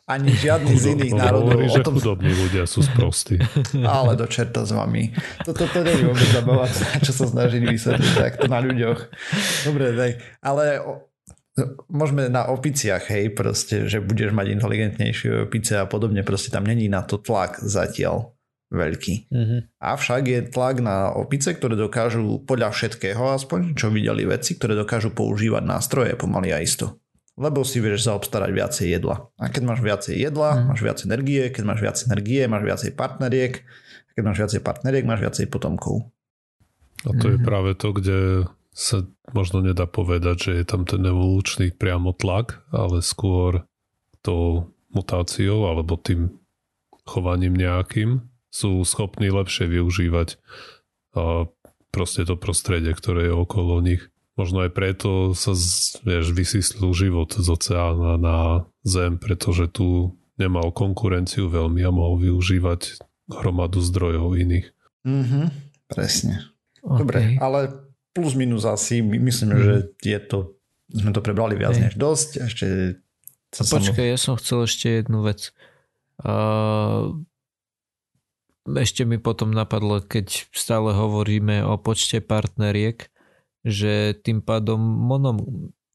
ani žiadny z iných národov. Hovorí, že tom... chudobní ľudia sú sprostí. Ale do čerta s vami. Toto to, to nie je vôbec zabávať, čo sa snažím vysvetliť takto na ľuďoch. Dobre, tak. Ale môžeme na opiciach, hej, proste, že budeš mať inteligentnejšie opice a podobne, proste tam není na to tlak zatiaľ veľký. Uh-huh. Avšak je tlak na opice, ktoré dokážu podľa všetkého aspoň, čo videli veci, ktoré dokážu používať nástroje pomaly a isto lebo si vieš zaobstarať viacej jedla. A keď máš viacej jedla, mm. máš viac energie, keď máš viac energie, máš viacej partneriek, keď máš viacej partneriek, máš viacej potomkov. A to mm. je mhm. práve to, kde sa možno nedá povedať, že je tam ten evolučný priamo tlak, ale skôr tou mutáciou alebo tým chovaním nejakým sú schopní lepšie využívať a proste to prostredie, ktoré je okolo nich. Možno aj preto sa vieš, vysyslil život z oceána na Zem, pretože tu nemal konkurenciu veľmi a mohol využívať hromadu zdrojov iných. Mhm, presne. Okay. Dobre, ale plus minus asi, myslím, mm. že je to, sme to prebrali viac okay. než dosť. Ešte a počkaj, ja som chcel ešte jednu vec. Uh, ešte mi potom napadlo, keď stále hovoríme o počte partneriek, že tým pádom mono,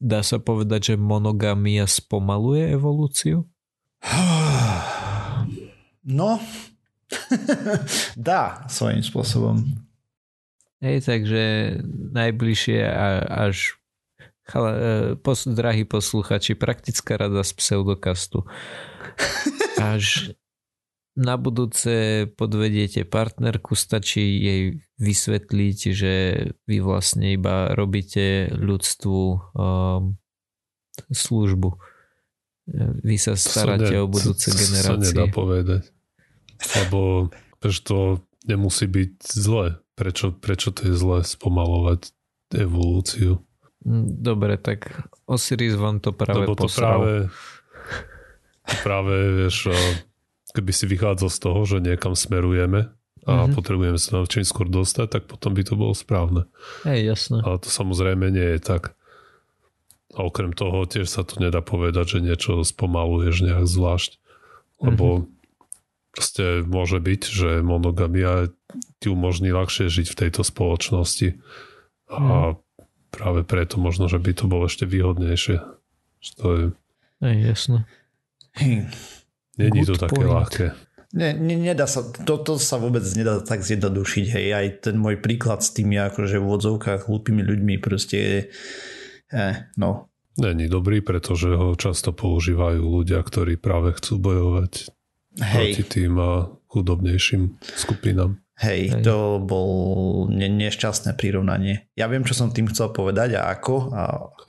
dá sa povedať, že monogamia spomaluje evolúciu? No, dá svojím spôsobom. Hej, takže najbližšie až chala, e, pos, drahí posluchači, praktická rada z pseudokastu. Až na budúce podvediete partnerku, stačí jej vysvetliť, že vy vlastne iba robíte ľudstvu um, službu. Vy sa staráte ne, o budúce to, generácie. To sa nedá povedať. Lebo to nemusí byť zle. Prečo, prečo to je zle spomalovať evolúciu? Mm, dobre, tak Osiris vám to práve Lebo to posral. práve, práve vieš, keby si vychádzal z toho, že niekam smerujeme a mm-hmm. potrebujeme sa čím skôr dostať, tak potom by to bolo správne. Hej, jasné. Ale to samozrejme nie je tak. A okrem toho tiež sa to nedá povedať, že niečo spomaluješ nejak zvlášť. Lebo mm-hmm. Proste môže byť, že monogamia ti umožní ľahšie žiť v tejto spoločnosti. A mm. práve preto možno, že by to bolo ešte výhodnejšie. Že to je... Hej, jasné. Není to také point. ľahké. Ne, ne, nedá sa, toto sa vôbec nedá tak zjednodušiť, hej, aj ten môj príklad s tými akože v odzovkách hlúpými ľuďmi proste je, eh, no. Není dobrý, pretože ho často používajú ľudia, ktorí práve chcú bojovať hej. proti tým a chudobnejším skupinám. Hej, hej. to bol ne, nešťastné prirovnanie. Ja viem, čo som tým chcel povedať a ako a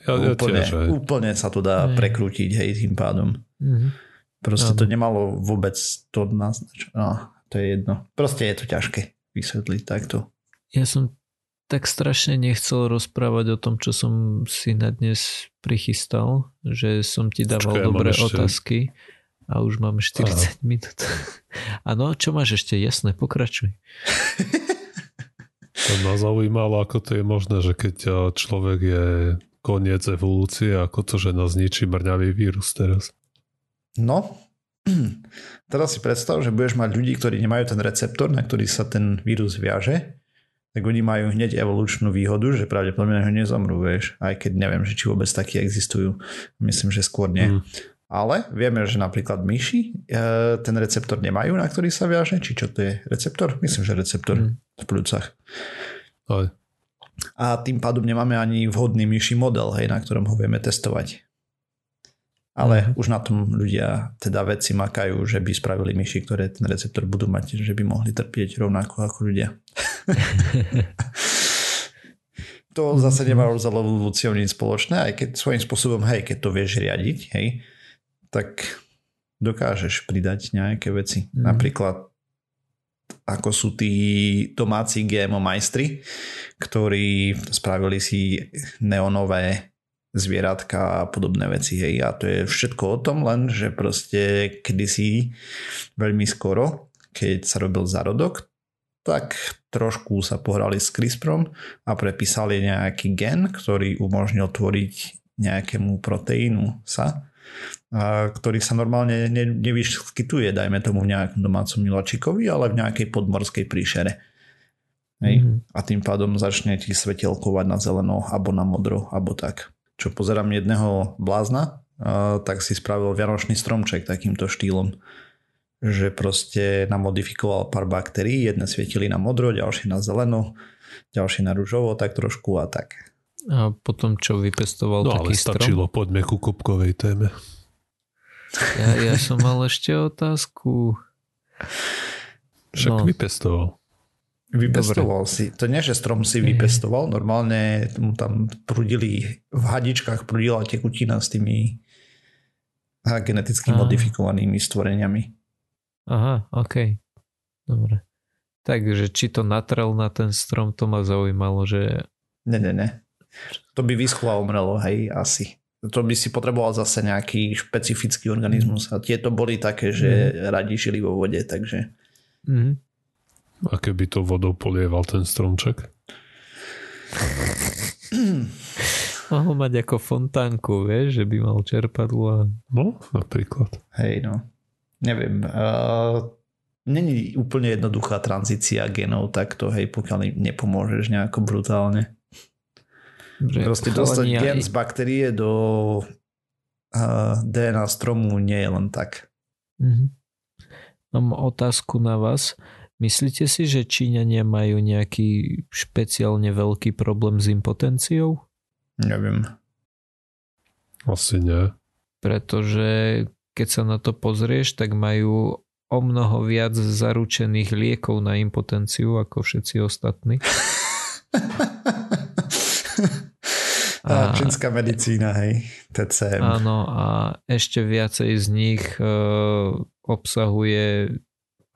ja, úplne, ja tiež, úplne sa to dá hej. prekrútiť, hej, tým pádom. Mhm. Proste to nemalo vôbec to naznačené. No, to je jedno. Proste je to ťažké vysvetliť takto. Ja som tak strašne nechcel rozprávať o tom, čo som si na dnes prichystal, že som ti dával Počkaj, dobré ešte- otázky a už mám 40 minút. Áno, čo máš ešte? Jasné, pokračuj. To ma zaujímalo, ako to je možné, že keď a, človek je koniec evolúcie, ako to, že nás ničí mrňavý vírus teraz. No, teraz si predstav, že budeš mať ľudí, ktorí nemajú ten receptor, na ktorý sa ten vírus viaže, tak oni majú hneď evolučnú výhodu, že pravdepodobne na ho nezomrú, vieš, aj keď neviem, že či vôbec takí existujú. Myslím, že skôr nie. Mm. Ale vieme, že napríklad myši e, ten receptor nemajú, na ktorý sa viaže. Či čo to je? Receptor? Myslím, že receptor Mm. v pľúcach. Aj. A tým pádom nemáme ani vhodný myší model, hej, na ktorom ho vieme testovať. Ale Mhm. už na tom ľudia, teda vedci makajú, že by spravili myši, ktoré ten receptor budú mať, že by mohli trpieť rovnako ako ľudia. to zase nemá evolúciou nič spoločné, aj keď svojím spôsobom, hej, keď to vieš riadiť, hej, tak dokážeš pridať nejaké veci. Mhm. Napríklad ako sú tí domáci GMO majstri, ktorí spravili si neonové zvieratka a podobné veci. Hej. A to je všetko o tom len, že proste kedysi veľmi skoro, keď sa robil zárodok, tak trošku sa pohrali s CRISPRom a prepísali nejaký gen, ktorý umožnil tvoriť nejakému proteínu sa, ktorý sa normálne ne, nevyskytuje, dajme tomu v nejakom domácom miláčikovi, ale v nejakej podmorskej príšere. Hej? Mhm. A tým pádom začne ti svetelkovať na zeleno alebo na modro, alebo tak. Čo pozerám jedného blázna, tak si spravil vianočný stromček takýmto štýlom že proste namodifikoval pár baktérií, jedné svietili na modro, ďalšie na zeleno, ďalšie na rúžovo, tak trošku a tak. A potom čo vypestoval No ale taký strom? stačilo, poďme ku kopkovej téme. Ja, ja som mal ešte otázku. Však No. vypestoval. Vypestoval si. To nie, že strom si vypestoval, normálne mu tam prudili, v hadičkách prudila tekutina s tými geneticky Á. modifikovanými stvoreniami. Aha, OK. Dobre. Takže či to natrel na ten strom, to ma zaujímalo, že Ne, ne, ne. To by vyschlo a umrelo, hej, asi. To by si potreboval zase nejaký špecifický organizmus. A tieto boli také, že radi žili vo vode, takže mhm. A keby to vodou polieval ten stromček? mohol mať ako fontánku, vieš, že by mal čerpadlo a... No, napríklad. hej, no. Neviem. Uh, Není úplne jednoduchá tranzícia genov takto, hej, pokiaľ nepomôžeš nejako brutálne. Že Proste dostať gen aj- z baktérie do uh, DNA stromu nie je len tak. Mhm. Mám otázku na vás. Myslíte si, že Číňania majú nejaký špeciálne veľký problém s impotenciou? Neviem. Asi nie. Pretože keď sa na to pozrieš, tak majú o mnoho viac zaručených liekov na impotenciu ako všetci ostatní. A A- čínska medicína, hej, TCM. Áno, a ešte viacej z nich e, obsahuje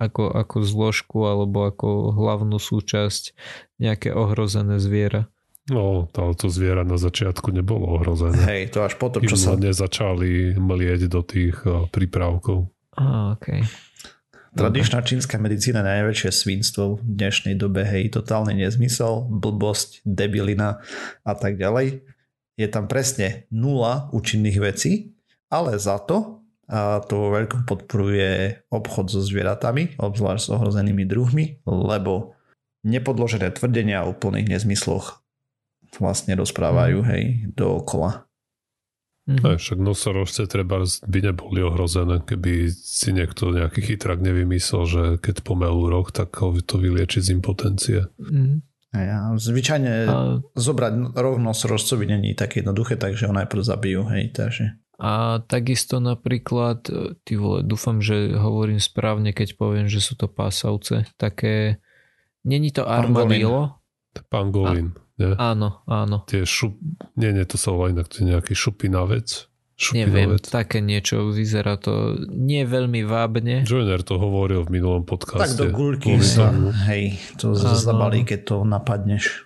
ako, ako zložku alebo ako hlavnú súčasť nejaké ohrozené zviera. No, ale to zviera na začiatku nebolo ohrozené. Hej, to až potom, čo sa... nezačali mlieť do tých a, prípravkov. Á, okay. Tradičná čínska medicína je najväčšie svinstvo v dnešnej dobe, hej, totálny nezmysel, blbosť, debilina a tak ďalej. Je tam presne nula účinných vecí, ale za to a to vo veľkom podporuje obchod so zvieratami, obzvlášť s ohrozenými druhmi, lebo nepodložené tvrdenia o úplných nezmysloch vlastne rozprávajú, hej, dookola. Mhm. Aj, však nosorožce treba by neboli ohrozené, keby si niekto nejaký chytrak nevymyslel, že keď pomelú roh, tak ho to vylieči z impotencie. Mhm. Hej, a zvyčajne A, zobrať roh nosorožcovi není také jednoduché, takže ho najprv zabijú, hej, takže... a takisto napríklad, e, ty vole, dúfam, že hovorím správne, keď poviem, že sú to pásavce. Také, není to Pangolin. armadillo? Pangolin, nie? Áno, áno. Tie šup... Nie, nie, to sa volá inak, to je nejaký šupinavec. Neviem, také niečo, vyzerá to nie veľmi vábne. Joiner to hovoril v minulom Tak podcaste. do gulky sa, hej, to zabalí, keď to napadneš.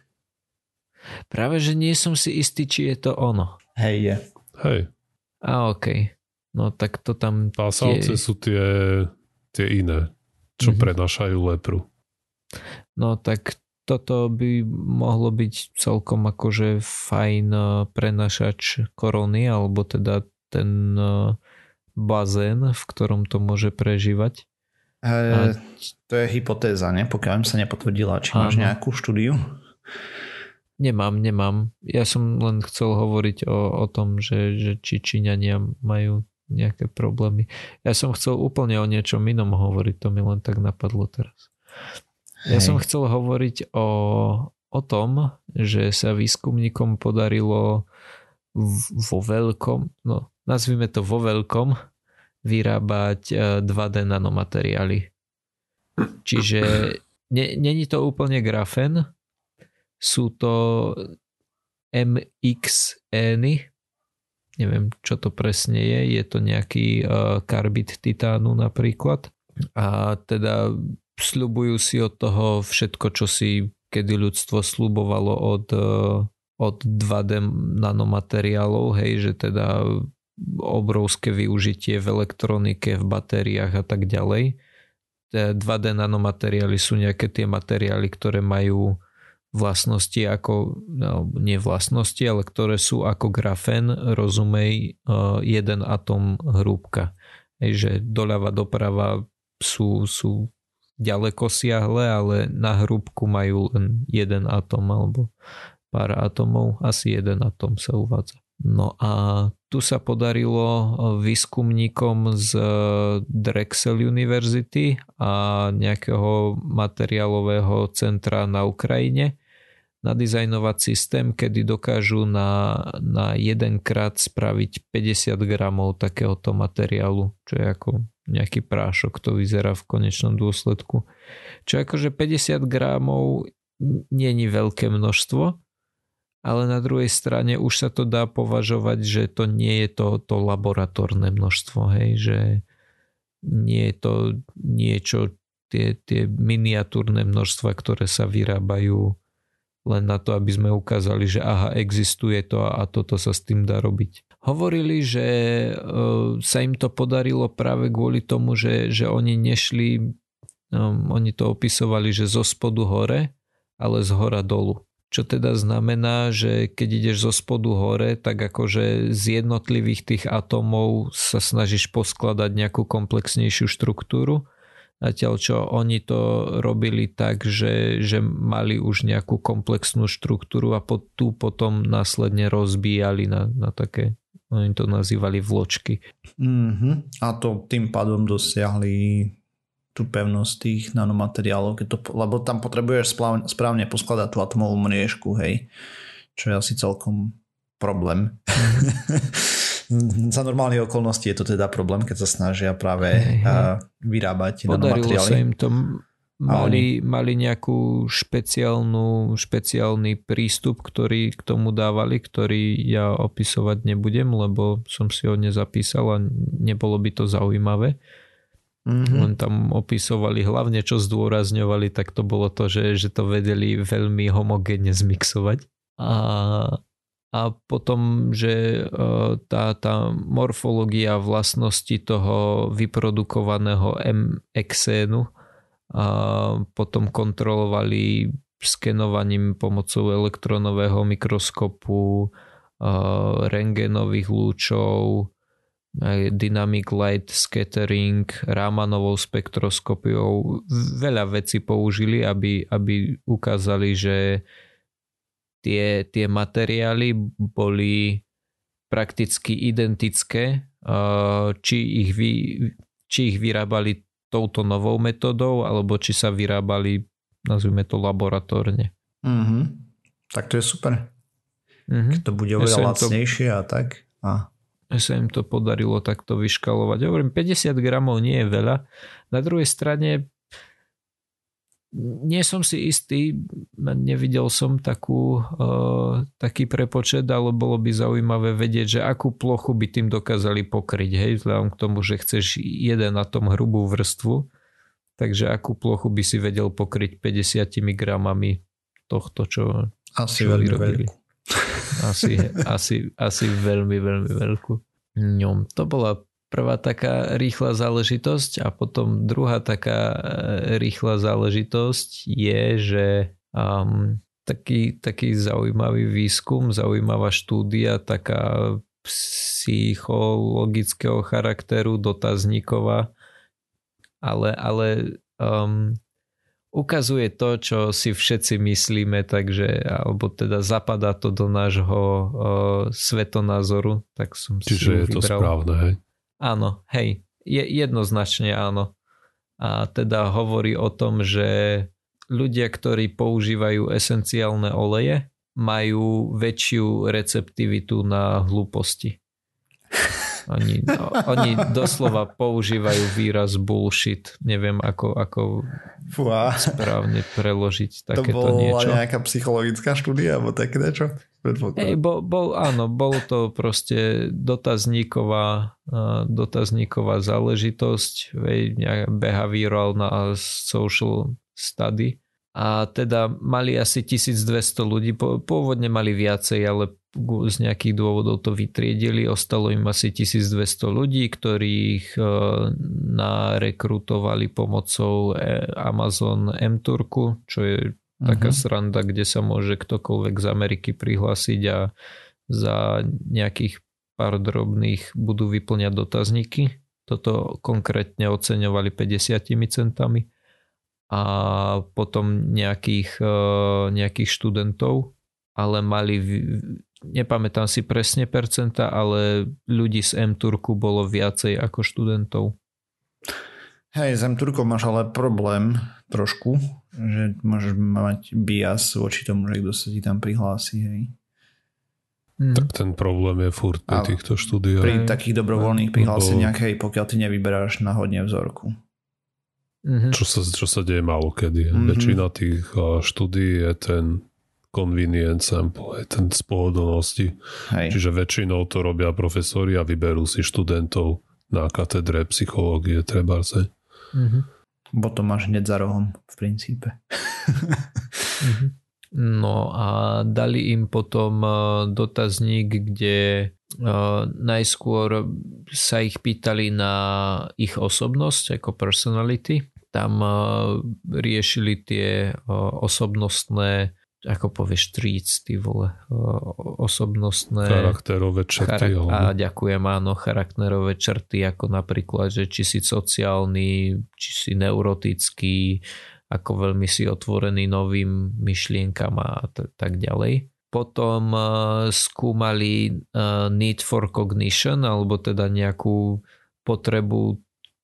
Práve, že nie som si istý, či je to ono. Hej, je. Hej. A okej. No tak to tam... Pásavce tie- sú tie, tie iné, čo Mhm. prenašajú lepru. No tak toto by mohlo byť celkom akože fajn eh, prenašač korony, alebo teda ten eh, bazén, v ktorom to môže prežívať. E, to je hypotéza, ne? Pokiaľ sa nepotvrdila. Či máš nejakú štúdiu? Nemám, nemám. Ja som len chcel hovoriť o, o tom, že, že či Číňania majú nejaké problémy. Ja som chcel úplne o niečom inom hovoriť, to mi len tak napadlo teraz. Ja Hej. som chcel hovoriť o, o tom, že sa výskumníkom podarilo vo veľkom, no nazvime to vo veľkom, vyrábať eh, 2D nanomateriály. Čiže ne, není to úplne grafen, sú to MXN, neviem čo to presne je, je to nejaký uh, karbid titánu napríklad a teda sľubujú si od toho všetko, čo si kedy ľudstvo slubovalo od, uh, od 2D nanomateriálov, hej, že teda obrovské využitie v elektronike, v batériách a tak ďalej. Tie 2D nanomateriály sú nejaké tie materiály, ktoré majú vlastnosti ako, no, nie vlastnosti, ale ktoré sú ako grafén, rozumej, uh, jeden atom hrúbka. Hej, že doľava doprava sú, sú ďaleko siahle, ale na hrúbku majú len jeden atom alebo pár atomov, asi jeden atom sa uvádza. No a tu sa podarilo výskumníkom z Drexel University a nejakého materiálového centra na Ukrajine nadizajnovať systém, kedy dokážu na, na jedenkrát spraviť 50 gramov takéhoto materiálu, čo je ako nejaký prášok, to vyzerá v konečnom dôsledku. Čo akože 50 gramov není veľké množstvo, ale na druhej strane už sa to dá považovať, že to nie je to, to laboratórne množstvo, hej, že nie je to niečo, tie, tie miniatúrne množstva, ktoré sa vyrábajú len na to, aby sme ukázali, že aha, existuje to a, a toto sa s tým dá robiť. Hovorili, že e, sa im to podarilo práve kvôli tomu, že, že oni nešli, um, oni to opisovali, že zo spodu hore, ale z hora dolu. Čo teda znamená, že keď ideš zo spodu hore, tak akože z jednotlivých tých atómov sa snažíš poskladať nejakú komplexnejšiu štruktúru. Zatiaľ čo oni to robili tak, že, že mali už nejakú komplexnú štruktúru a po, tu potom následne rozbíjali na, na také, oni to nazývali vločky. Mm-hmm. A to tým pádom dosiahli tú pevnosť tých nanomateriálov, keď to, lebo tam potrebuješ správne, správne poskladať tú atomovú mriežku, hej, čo je asi celkom problém. Za normálnych okolností je to teda problém, keď sa snažia práve Hej, hej. uh, vyrábať Podarilo nanomateriály. sa im to, mali, mali nejakú špeciálnu, špeciálny prístup, ktorý k tomu dávali, ktorý ja opisovať nebudem, lebo som si ho nezapísal a nebolo by to zaujímavé. Mm-hmm. Len tam opisovali hlavne, čo zdôrazňovali, tak to bolo to, že, že to vedeli veľmi homogénne zmixovať. A, a potom, že e, tá, tá morfológia vlastnosti toho vyprodukovaného MXN a potom kontrolovali skenovaním pomocou elektronového mikroskopu, rengenových lúčov, dynamic light scattering, Ramanovou spektroskopiou. Veľa vecí použili, aby, aby ukázali, že tie, tie materiály boli prakticky identické, či ich, vy, či ich vyrábali touto novou metodou, alebo či sa vyrábali, nazvime to laboratórne. Mm-hmm. Tak to je super. Mhm. Keď to bude Ja oveľa som to- lacnejšie a tak. A sa im to podarilo takto vyškalovať. Hovorím, 50 gramov nie je veľa. Na druhej strane nie som si istý, nevidel som takú, uh, taký prepočet, ale bolo by zaujímavé vedieť, že akú plochu by tým dokázali pokryť, hej, vzhľadom k tomu, že chceš jeden na tom hrubú vrstvu, takže akú plochu by si vedel pokryť 50 gramami tohto, čo, Asi veľmi veľkú. Asi, asi, asi veľmi, veľmi veľkú. No, to bola prvá taká rýchla záležitosť a potom druhá taká e, rýchla záležitosť je, že um, taký, taký zaujímavý výskum, zaujímavá štúdia, taká psychologického charakteru, dotazníková, ale, ale um, ukazuje to, čo si všetci myslíme, takže, alebo teda zapadá to do nášho uh, svetonázoru, tak som Čiže si je vybral. to správne, hej? Áno, hej, je, jednoznačne áno. A teda hovorí o tom, že ľudia, ktorí používajú esenciálne oleje, majú väčšiu receptivitu na hlúposti. Oni, oni doslova používajú výraz bullshit. Neviem, ako, ako Fúha. správne preložiť To takéto bola niečo. nejaká psychologická štúdia, alebo také niečo? Hej, bol, bol, áno, bol to proste dotazníková, dotazníková záležitosť, hej, nejaká behavioral na social study. A teda mali asi 1200 ľudí, pôvodne mali viacej, ale z nejakých dôvodov to vytriedili, ostalo im asi 1200 ľudí, ktorých uh, narekrutovali pomocou e, Amazon M-Turku, čo je taká Mhm. sranda, kde sa môže ktokoľvek z Ameriky prihlásiť a za nejakých pár drobných budú vyplňať dotazníky. Toto konkrétne oceňovali 50 centami a potom nejakých, e, nejakých študentov, ale mali, nepamätám si presne percenta, ale ľudí z M-Turku bolo viacej ako študentov. Hej, s M-Turkom máš ale problém trošku, že môžeš mať bias voči tomu, že kto sa ti tam prihlási, hej. Mm. Tak ten problém je furt pri Ale týchto štúdiách. Pri takých dobrovoľných Lebo- prihláseniach, hej, pokiaľ ty nevyberáš náhodne vzorku. Mhm. Čo sa, čo sa deje málo kedy. Mhm. Mm-hmm. Väčšina tých a, štúdií je ten convenient sample, je ten z pohodlnosti. Hej. Čiže väčšinou to robia profesori a vyberú si študentov na katedre psychológie trebárs. hej. Mhm. Bo to máš hneď za rohom, v princípe. Mhm. No a dali im potom eh, dotazník, kde eh, najskôr sa ich pýtali na ich osobnosť ako personality. Tam eh, riešili tie osobnostné, ako povieš, treats, ty vole, osobnostné... Charakterové črty. Charak- a ďakujem, áno, charakterové črty, ako napríklad, že či si sociálny, či si neurotický, ako veľmi si otvorený novým myšlienkam a t- tak ďalej. Potom uh, skúmali uh, need for cognition, alebo teda nejakú potrebu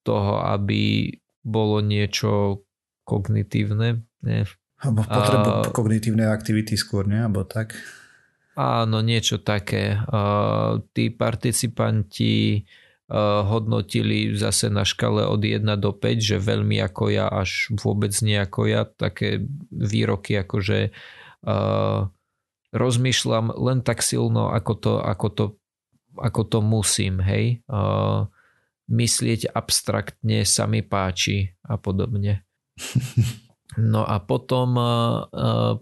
toho, aby bolo niečo kognitívne. Nie, Alebo potrebu A- kognitívnej aktivity skôr, nie? Alebo tak. Áno, niečo také. Uh, tí participanti uh, hodnotili zase na škale od 1 do 5, že veľmi ako ja, až vôbec nie ako ja. Také výroky ako, že uh, rozmýšľam len tak silno, ako to, ako to, ako to musím, hej. Uh, myslieť abstraktne sa mi páči a podobne. No a potom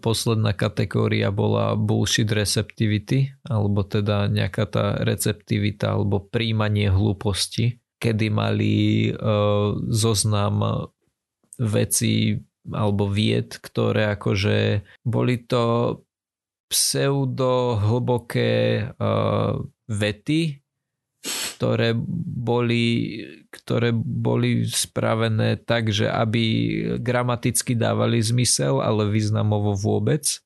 posledná kategória bola bullshit receptivity, alebo teda nejaká tá receptivita alebo príjmanie hlúposti, kedy mali uh, zoznam veci alebo vied, ktoré akože boli to pseudo hlboké uh, vety, ktoré boli, ktoré boli spravené tak, že aby gramaticky dávali zmysel, ale významovo vôbec.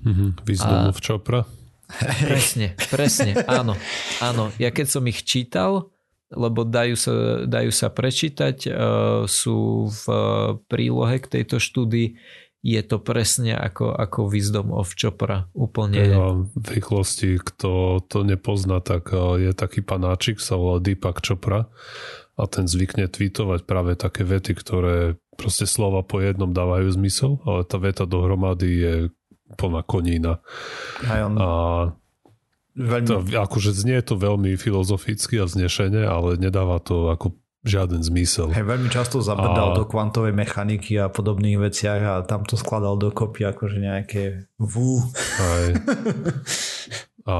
Mhm. Významu A- čopra. Presne, presne, áno. Áno, ja keď som ich čítal, lebo dajú sa, dajú sa prečítať, uh, sú v uh, prílohe k tejto štúdii, je to presne ako, ako Wisdom of Chopra. Úplne. Ja, v rýchlosti, kto to nepozná, tak a, je taký panáčik, sa volá Deepak Chopra a ten zvykne tweetovať práve také vety, ktoré proste slova po jednom dávajú zmysel, ale tá veta dohromady je plná konína. Aj on A veľmi... to, akože znie to veľmi filozoficky a vznešene, ale nedáva to ako žiaden zmysel. Hej, veľmi často zabrdal a... do kvantovej mechaniky a podobných veciach a tam to skladal dokopy akože nejaké vú. Hej. A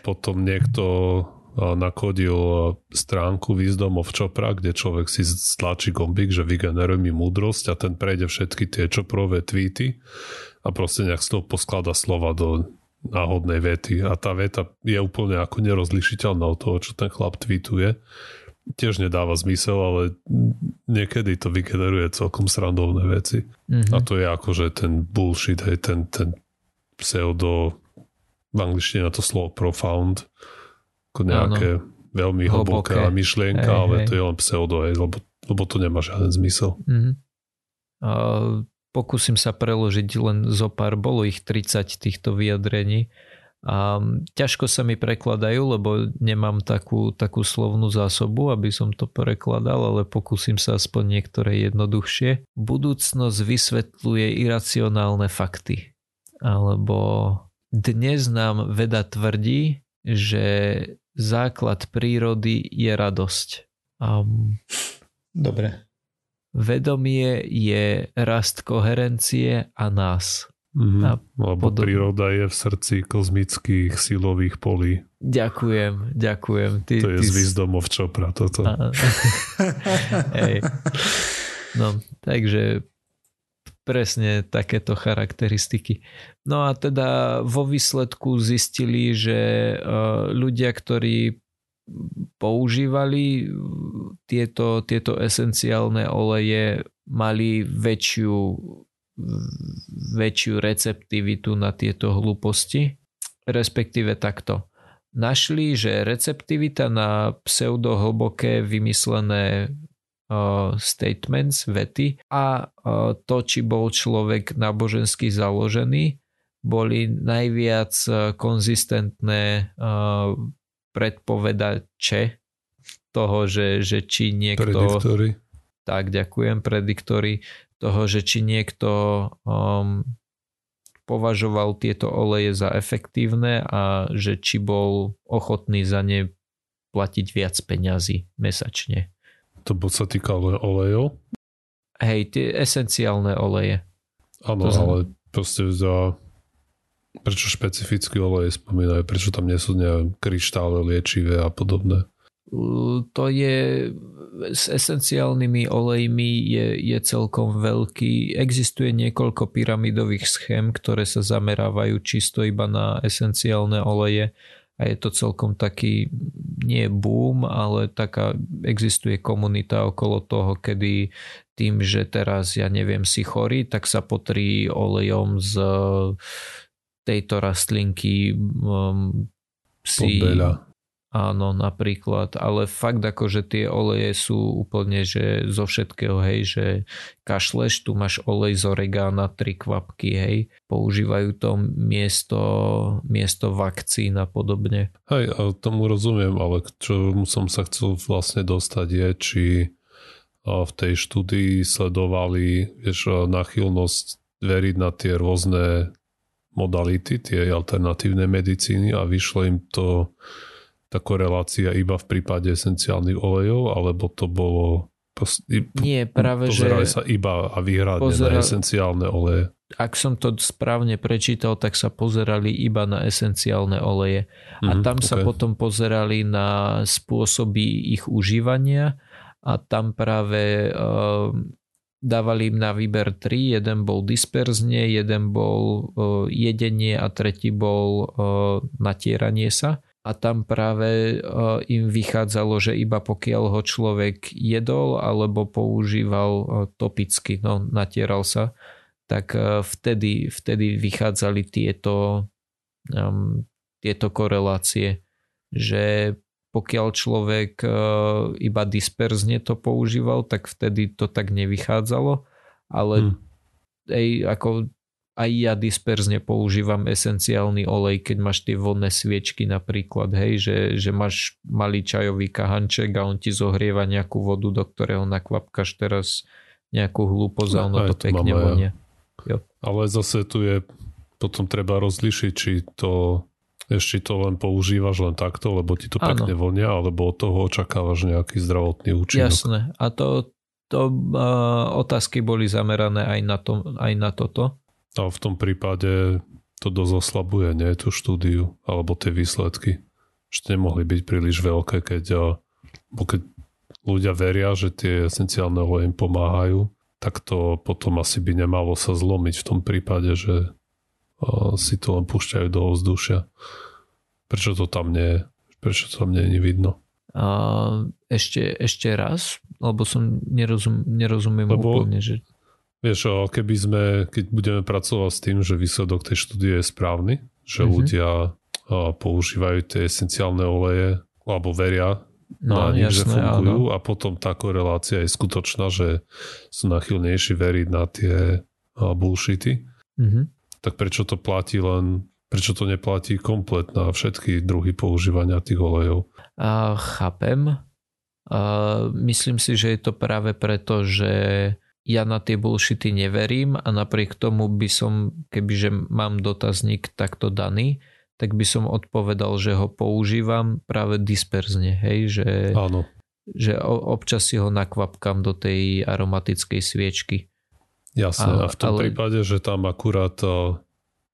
potom niekto nakodil stránku Wisdom of Chopra, kde človek si stlačí gombík, že vygeneruje mi múdrosť a ten prejde všetky tie Choprové tweety a proste nejak z toho posklada slova do náhodnej vety a tá veta je úplne ako nerozlišiteľná od toho, čo ten chlap tweetuje tiež nedáva zmysel, ale niekedy to vygeneruje celkom srandovné veci. Mm-hmm. A to je akože ten bullshit, hej, ten, ten pseudo, v angličtine na to slovo profound, ako nejaké ano. veľmi hlboká Hlboké. myšlienka, hej, ale hej. to je len pseudo, hej, lebo, lebo to nemá žiaden zmysel. Mm-hmm. A pokúsim sa preložiť len zo pár, bolo ich 30 týchto vyjadrení a ťažko sa mi prekladajú, lebo nemám takú, takú slovnú zásobu, aby som to prekladal, ale pokúsim sa aspoň niektoré jednoduchšie. Budúcnosť vysvetľuje iracionálne fakty. Alebo dnes nám veda tvrdí, že základ prírody je radosť. Um, Dobre. Vedomie je rast koherencie a nás. Mm-hmm, a lebo podobne. príroda je v srdci kozmických silových polí. Ďakujem, ďakujem. Ty, to je ty... z Wisdom of Chopra toto. Hej. No, takže presne takéto charakteristiky. No a teda vo výsledku zistili, že ľudia, ktorí používali tieto, tieto esenciálne oleje, mali väčšiu väčšiu receptivitu na tieto hlúposti, respektíve takto. Našli, že receptivita na pseudohlboké vymyslené statements, vety a to, či bol človek nábožensky založený, boli najviac konzistentné predpovedače toho, že, že či niekto... Prediktory. Tak, ďakujem, prediktory toho, že či niekto um, považoval tieto oleje za efektívne a že či bol ochotný za ne platiť viac peňazí mesačne. To buď sa týkalo olejov? Hej, tie esenciálne oleje. Áno, to ale proste za prečo špecifické oleje spomínajú, prečo tam nie sú nejaké kryštále liečivé a podobné? To je s esenciálnymi olejmi je, je celkom veľký. Existuje niekoľko pyramidových schém, ktoré sa zamerávajú čisto iba na esenciálne oleje a je to celkom taký nie boom, ale taká existuje komunita okolo toho, kedy tým, že teraz ja neviem si chorý, tak sa potrí olejom z tejto rastlinky um, si... Áno, napríklad, ale fakt ako, že tie oleje sú úplne, že zo všetkého, hej, že kašleš, tu máš olej z oregána, tri kvapky, hej, používajú to miesto, miesto vakcín a podobne. Hej, a tomu rozumiem, ale čo som sa chcel vlastne dostať je, či v tej štúdii sledovali vieš, náchylnosť veriť na tie rôzne modality, tie alternatívne medicíny a vyšlo im to tá korelácia iba v prípade esenciálnych olejov, alebo to bolo nie, práve, pozerali že sa iba a výhradne pozera... na esenciálne oleje. Ak som to správne prečítal, tak sa pozerali iba na esenciálne oleje. A mm, tam okay. sa potom pozerali na spôsoby ich užívania a tam práve uh, dávali im na výber tri. Jeden bol disperzne, jeden bol uh, jedenie a tretí bol uh, natieranie sa a tam práve im vychádzalo, že iba pokiaľ ho človek jedol alebo používal topicky, no natieral sa, tak vtedy, vtedy vychádzali tieto, um, tieto korelácie, že pokiaľ človek iba disperzne to používal, tak vtedy to tak nevychádzalo, ale hmm. ej, ako aj ja disperzne používam esenciálny olej, keď máš tie vodné sviečky napríklad, hej, že, že máš malý čajový kahanček a on ti zohrieva nejakú vodu, do ktorého nakvapkaš teraz nejakú hlúposť a ono to pekne vonia. Jo. Ale zase tu je, potom treba rozlišiť, či to ešte to len používaš len takto, lebo ti to pekne vonia, alebo od toho očakávaš nejaký zdravotný účinok. Jasné. A to, to uh, otázky boli zamerané aj na, to, aj na toto. A v tom prípade to dosť oslabuje, nie, tú štúdiu, alebo tie výsledky. Ešte nemohli byť príliš veľké, keď, keď ľudia veria, že tie esenciálne oleje im pomáhajú, tak to potom asi by nemalo sa zlomiť v tom prípade, že si to len púšťajú do ovzdušia. Prečo to tam nie je? Prečo to tam nie je vidno? A ešte, ešte raz, lebo som nerozum, nerozumiem lebo, úplne, že... Vieš, keby sme, keď budeme pracovať s tým, že výsledok tej štúdie je správny, že mm-hmm. ľudia používajú tie esenciálne oleje, alebo veria no, na nich, jasné, že fungujú áno. a potom tá korelácia je skutočná, že sú nachylnejší veriť na tie bullshity, mm-hmm. tak prečo to platí len Prečo to neplatí komplet na všetky druhy používania tých olejov? A, chápem. A, myslím si, že je to práve preto, že ja na tie bullshity neverím a napriek tomu by som, kebyže mám dotazník takto daný, tak by som odpovedal, že ho používam práve disperzne, hej, že, Áno. že občas si ho nakvapkam do tej aromatickej sviečky. Jasné, a, a v tom ale... prípade, že tam akurát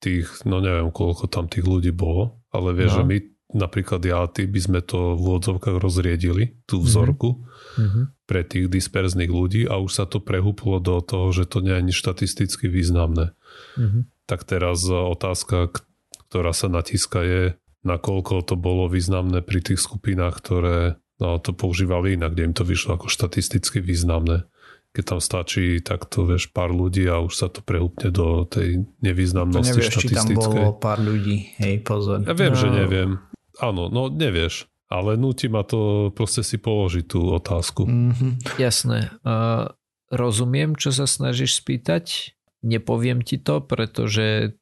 tých, no neviem koľko tam tých ľudí bolo, ale vieš, no. že my napríklad ja ty by sme to v úvodzovkách rozriedili, tú mhm. vzorku mm-hmm. pre tých disperzných ľudí a už sa to prehúplo do toho, že to nie je ani štatisticky významné. Mm-hmm. Tak teraz otázka, ktorá sa natíska je, nakoľko to bolo významné pri tých skupinách, ktoré no, to používali inak, kde im to vyšlo ako štatisticky významné keď tam stačí takto, vieš, pár ľudí a už sa to prehúpne do tej nevýznamnosti to nevieš, štatistickej. či tam bolo pár ľudí, hej, pozor. Ja viem, no. že neviem. Áno, no nevieš, ale nutí ma to proste si položiť tú otázku. Mm-hmm. Jasné. Uh, rozumiem, čo sa snažíš spýtať. Nepoviem ti to, pretože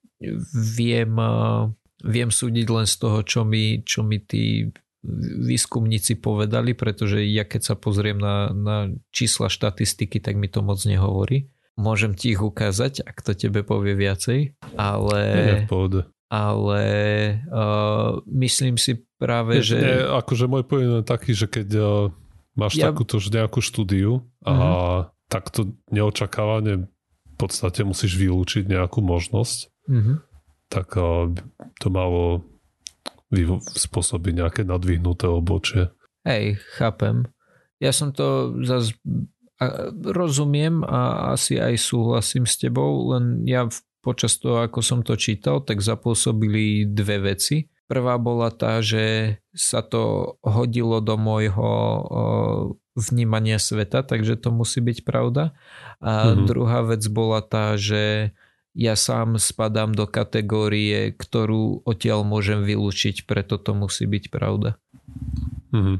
viem, uh, viem súdiť len z toho, čo mi, čo mi tí výskumníci povedali, pretože ja keď sa pozriem na, na čísla štatistiky, tak mi to moc nehovorí. Môžem ti ich ukázať, ak to tebe povie viacej, ale... Je ale uh, myslím si práve, je, že... Nie, akože môj pojem je taký, že keď uh, máš ja... takúto nejakú štúdiu a uh-huh. takto neočakávane v podstate musíš vylúčiť nejakú možnosť, uh-huh. tak uh, to malo spôsobiť nejaké nadvihnuté obočie. Hej, chápem. Ja som to zase rozumiem a asi aj súhlasím s tebou, len ja počas toho, ako som to čítal, tak zapôsobili dve veci. Prvá bola tá, že sa to hodilo do môjho vnímania sveta, takže to musí byť pravda. A mm-hmm. druhá vec bola tá, že ja sám spadám do kategórie, ktorú odtiaľ môžem vylúčiť, preto to musí byť pravda. Mm-hmm.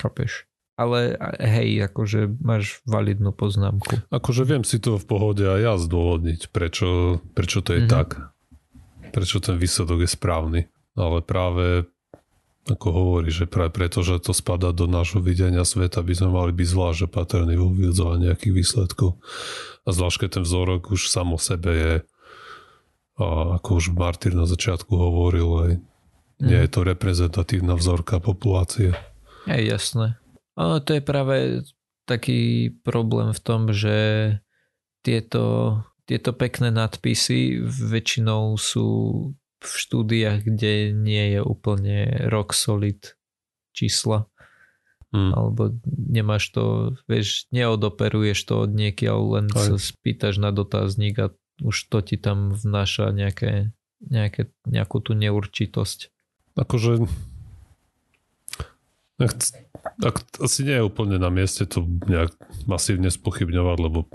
Chápeš? Ale hej, akože máš validnú poznámku. Akože viem si to v pohode aj ja zdôvodniť, prečo, prečo to je mm-hmm. tak. Prečo ten výsledok je správny. Ale práve ako hovorí, že práve preto, že to spada do nášho videnia sveta, by sme mali byť zvlášť patrní vo vyvodzovaní nejakých výsledkov. A zvlášť keď ten vzorok už sam o sebe je, a ako už Martyr na začiatku hovoril, aj nie mhm. je to reprezentatívna vzorka populácie. Je jasné. Ale to je práve taký problém v tom, že tieto, tieto pekné nadpisy väčšinou sú v štúdiách, kde nie je úplne rock solid čísla. Mm. Alebo nemáš to, vieš, neodoperuješ to od niekiaľ, len Aj. sa spýtaš na dotazník a už to ti tam vnáša nejaké, nejaké, nejakú tú neurčitosť. Akože ak, ak, asi nie je úplne na mieste to nejak masívne spochybňovať, lebo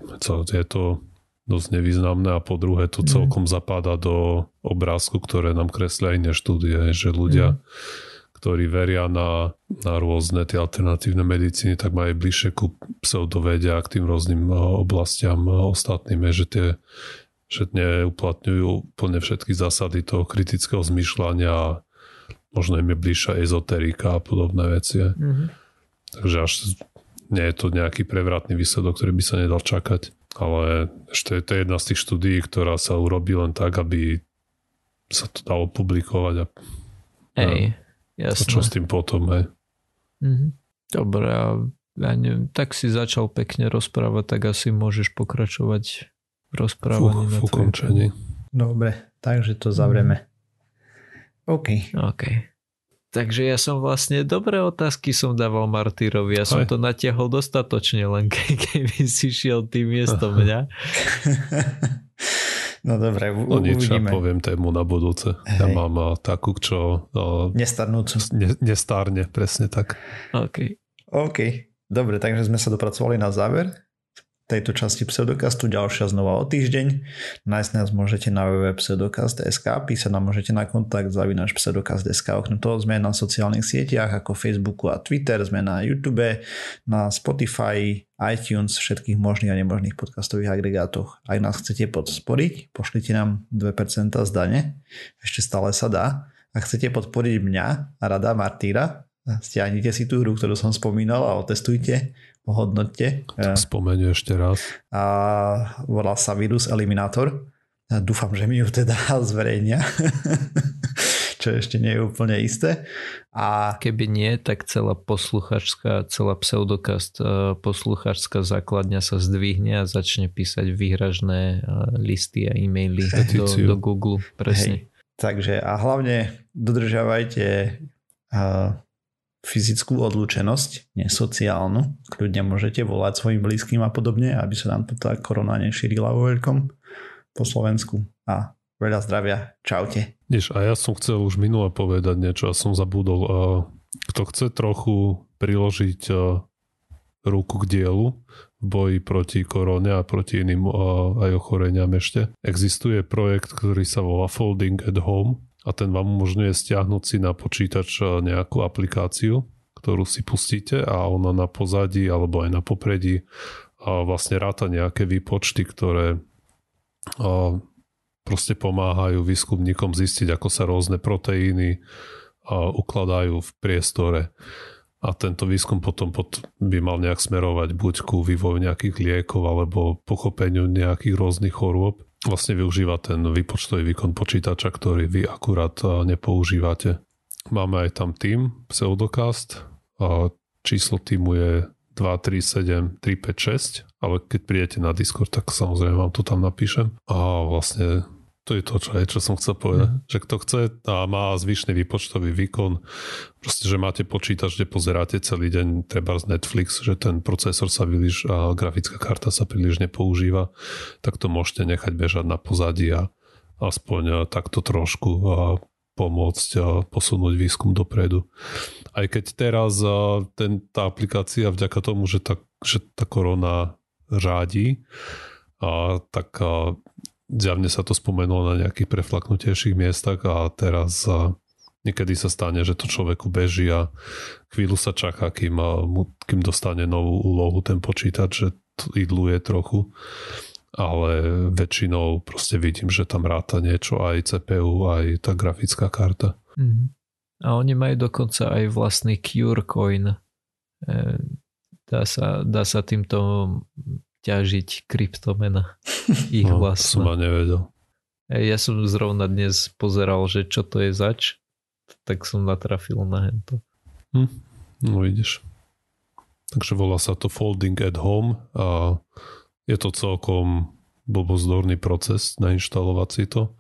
je to dosť nevýznamné a po druhé to mhm. celkom zapadá do obrázku, ktoré nám kreslia iné štúdie, že ľudia mm ktorí veria na, na rôzne tie alternatívne medicíny, tak majú bližšie ku pseudovede a k tým rôznym eh, oblastiam eh, ostatným, že tie že neuplatňujú úplne všetky zásady toho kritického zmyšľania možno im je bližšia ezoterika a podobné veci. Mm-hmm. Takže až nie je to nejaký prevratný výsledok, ktorý by sa nedal čakať. Ale ešte to je jedna z tých štúdií, ktorá sa urobí len tak, aby sa to dalo publikovať a Hej, A jasné. čo s tým potom, hej? Mhm. Dobre, a ja neviem, tak si začal pekne rozprávať, tak asi môžeš pokračovať v rozprávaní. V, ukončení. Dobre, takže to zavrieme. OK. OK. Takže ja som vlastne dobré otázky som dával Martyrovi. Ja som Aj. to natiahol dostatočne, len ke- keby si šiel tým miestom mňa. no dobre, u- No ja uvidíme. poviem tému na budúce. Ja Hej. mám a, takú, čo a, Nestarnúcu. ne, nestárne, presne tak. OK. OK, dobre, takže sme sa dopracovali na záver tejto časti Pseudokastu, ďalšia znova o týždeň. Nájsť nás môžete na www.pseudokast.sk, písať nám môžete na kontakt zavinač pseudokast.sk, okrem toho sme na sociálnych sieťach ako Facebooku a Twitter, sme na YouTube, na Spotify, iTunes, všetkých možných a nemožných podcastových agregátoch. Ak nás chcete podporiť, pošlite nám 2% z dane, ešte stále sa dá. Ak chcete podporiť mňa rada Martýra, stiahnite si tú hru, ktorú som spomínal a otestujte, ohodnoťte. E, Spomenú ešte raz. A volá sa Virus Eliminator. A dúfam, že mi ju teda zverejnia, čo ešte nie je úplne isté. A Keby nie, tak celá posluchačská, celá pseudokast eh, posluchačská základňa sa zdvihne a začne písať výhražné eh, listy a e-maily do, Petíciu. do Google. Presne. Takže a hlavne dodržiavajte a, fyzickú odlúčenosť, nie sociálnu. Kľudne môžete volať svojim blízkym a podobne, aby sa nám tá korona nešírila vo veľkom po Slovensku. A veľa zdravia. Čaute. Nič, a ja som chcel už minule povedať niečo a som zabudol. Kto chce trochu priložiť ruku k dielu v boji proti korone a proti iným aj ochoreniam ešte. Existuje projekt, ktorý sa volá Folding at Home a ten vám umožňuje stiahnuť si na počítač a, nejakú aplikáciu, ktorú si pustíte a ona na pozadí alebo aj na popredí a vlastne ráta nejaké výpočty, ktoré a, proste pomáhajú výskumníkom zistiť, ako sa rôzne proteíny ukladajú v priestore. A tento výskum potom pod, by mal nejak smerovať buď ku vývoju nejakých liekov alebo pochopeniu nejakých rôznych chorôb. Vlastne využíva ten výpočtový výkon počítača, ktorý vy akurát nepoužívate. Máme aj tam tým Pseudocast. A číslo týmu je 237 356, ale keď prídete na Discord, tak samozrejme vám to tam napíšem. A vlastne to je to, čo, je, čo som chcel povedať. Mm. Že kto chce a má zvyšný výpočtový výkon, proste, že máte počítač, kde pozeráte celý deň treba z Netflix, že ten procesor sa príliš a grafická karta sa príliš nepoužíva, tak to môžete nechať bežať na pozadí a aspoň takto trošku a pomôcť a posunúť výskum dopredu. Aj keď teraz ten, tá aplikácia vďaka tomu, že tá, že tá korona rádi, a, tak a, zjavne sa to spomenulo na nejakých preflaknutejších miestach a teraz niekedy sa stane, že to človeku beží a chvíľu sa čaká, kým, kým dostane novú úlohu ten počítač, že idluje trochu ale väčšinou proste vidím, že tam ráta niečo aj CPU, aj tá grafická karta. Mhm. A oni majú dokonca aj vlastný Cure coin. E, Dá sa, dá sa týmto ťažiť kryptomena. Ich No, som vlastná. ma nevedel. Ja som zrovna dnes pozeral, že čo to je zač, tak som natrafil na hento. Hm, no vidíš. Takže volá sa to Folding at Home a je to celkom blbozdorný proces nainštalovať si to,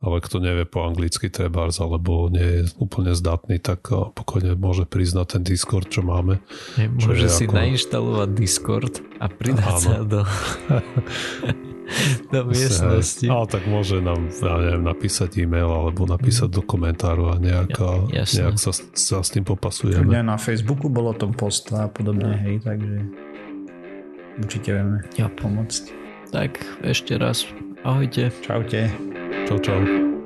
ale kto nevie po anglicky trebárs alebo nie je úplne zdatný, tak a, pokojne môže priznať ten Discord, čo máme. Čo Môže je si ako- nainštalovať Discord a pridať Áno. sa do, do miestnosti. Ale tak môže nám, ja neviem, napísať e-mail alebo napísať do komentáru a nejak, a, Ja- jasné. nejak sa, sa s tým popasujeme. Kľudne na Facebooku bolo tom post a podobne, hej, takže určite vieme Ja. pomôcť. Tak ešte raz ahojte. Čaute. Ciao, ciao.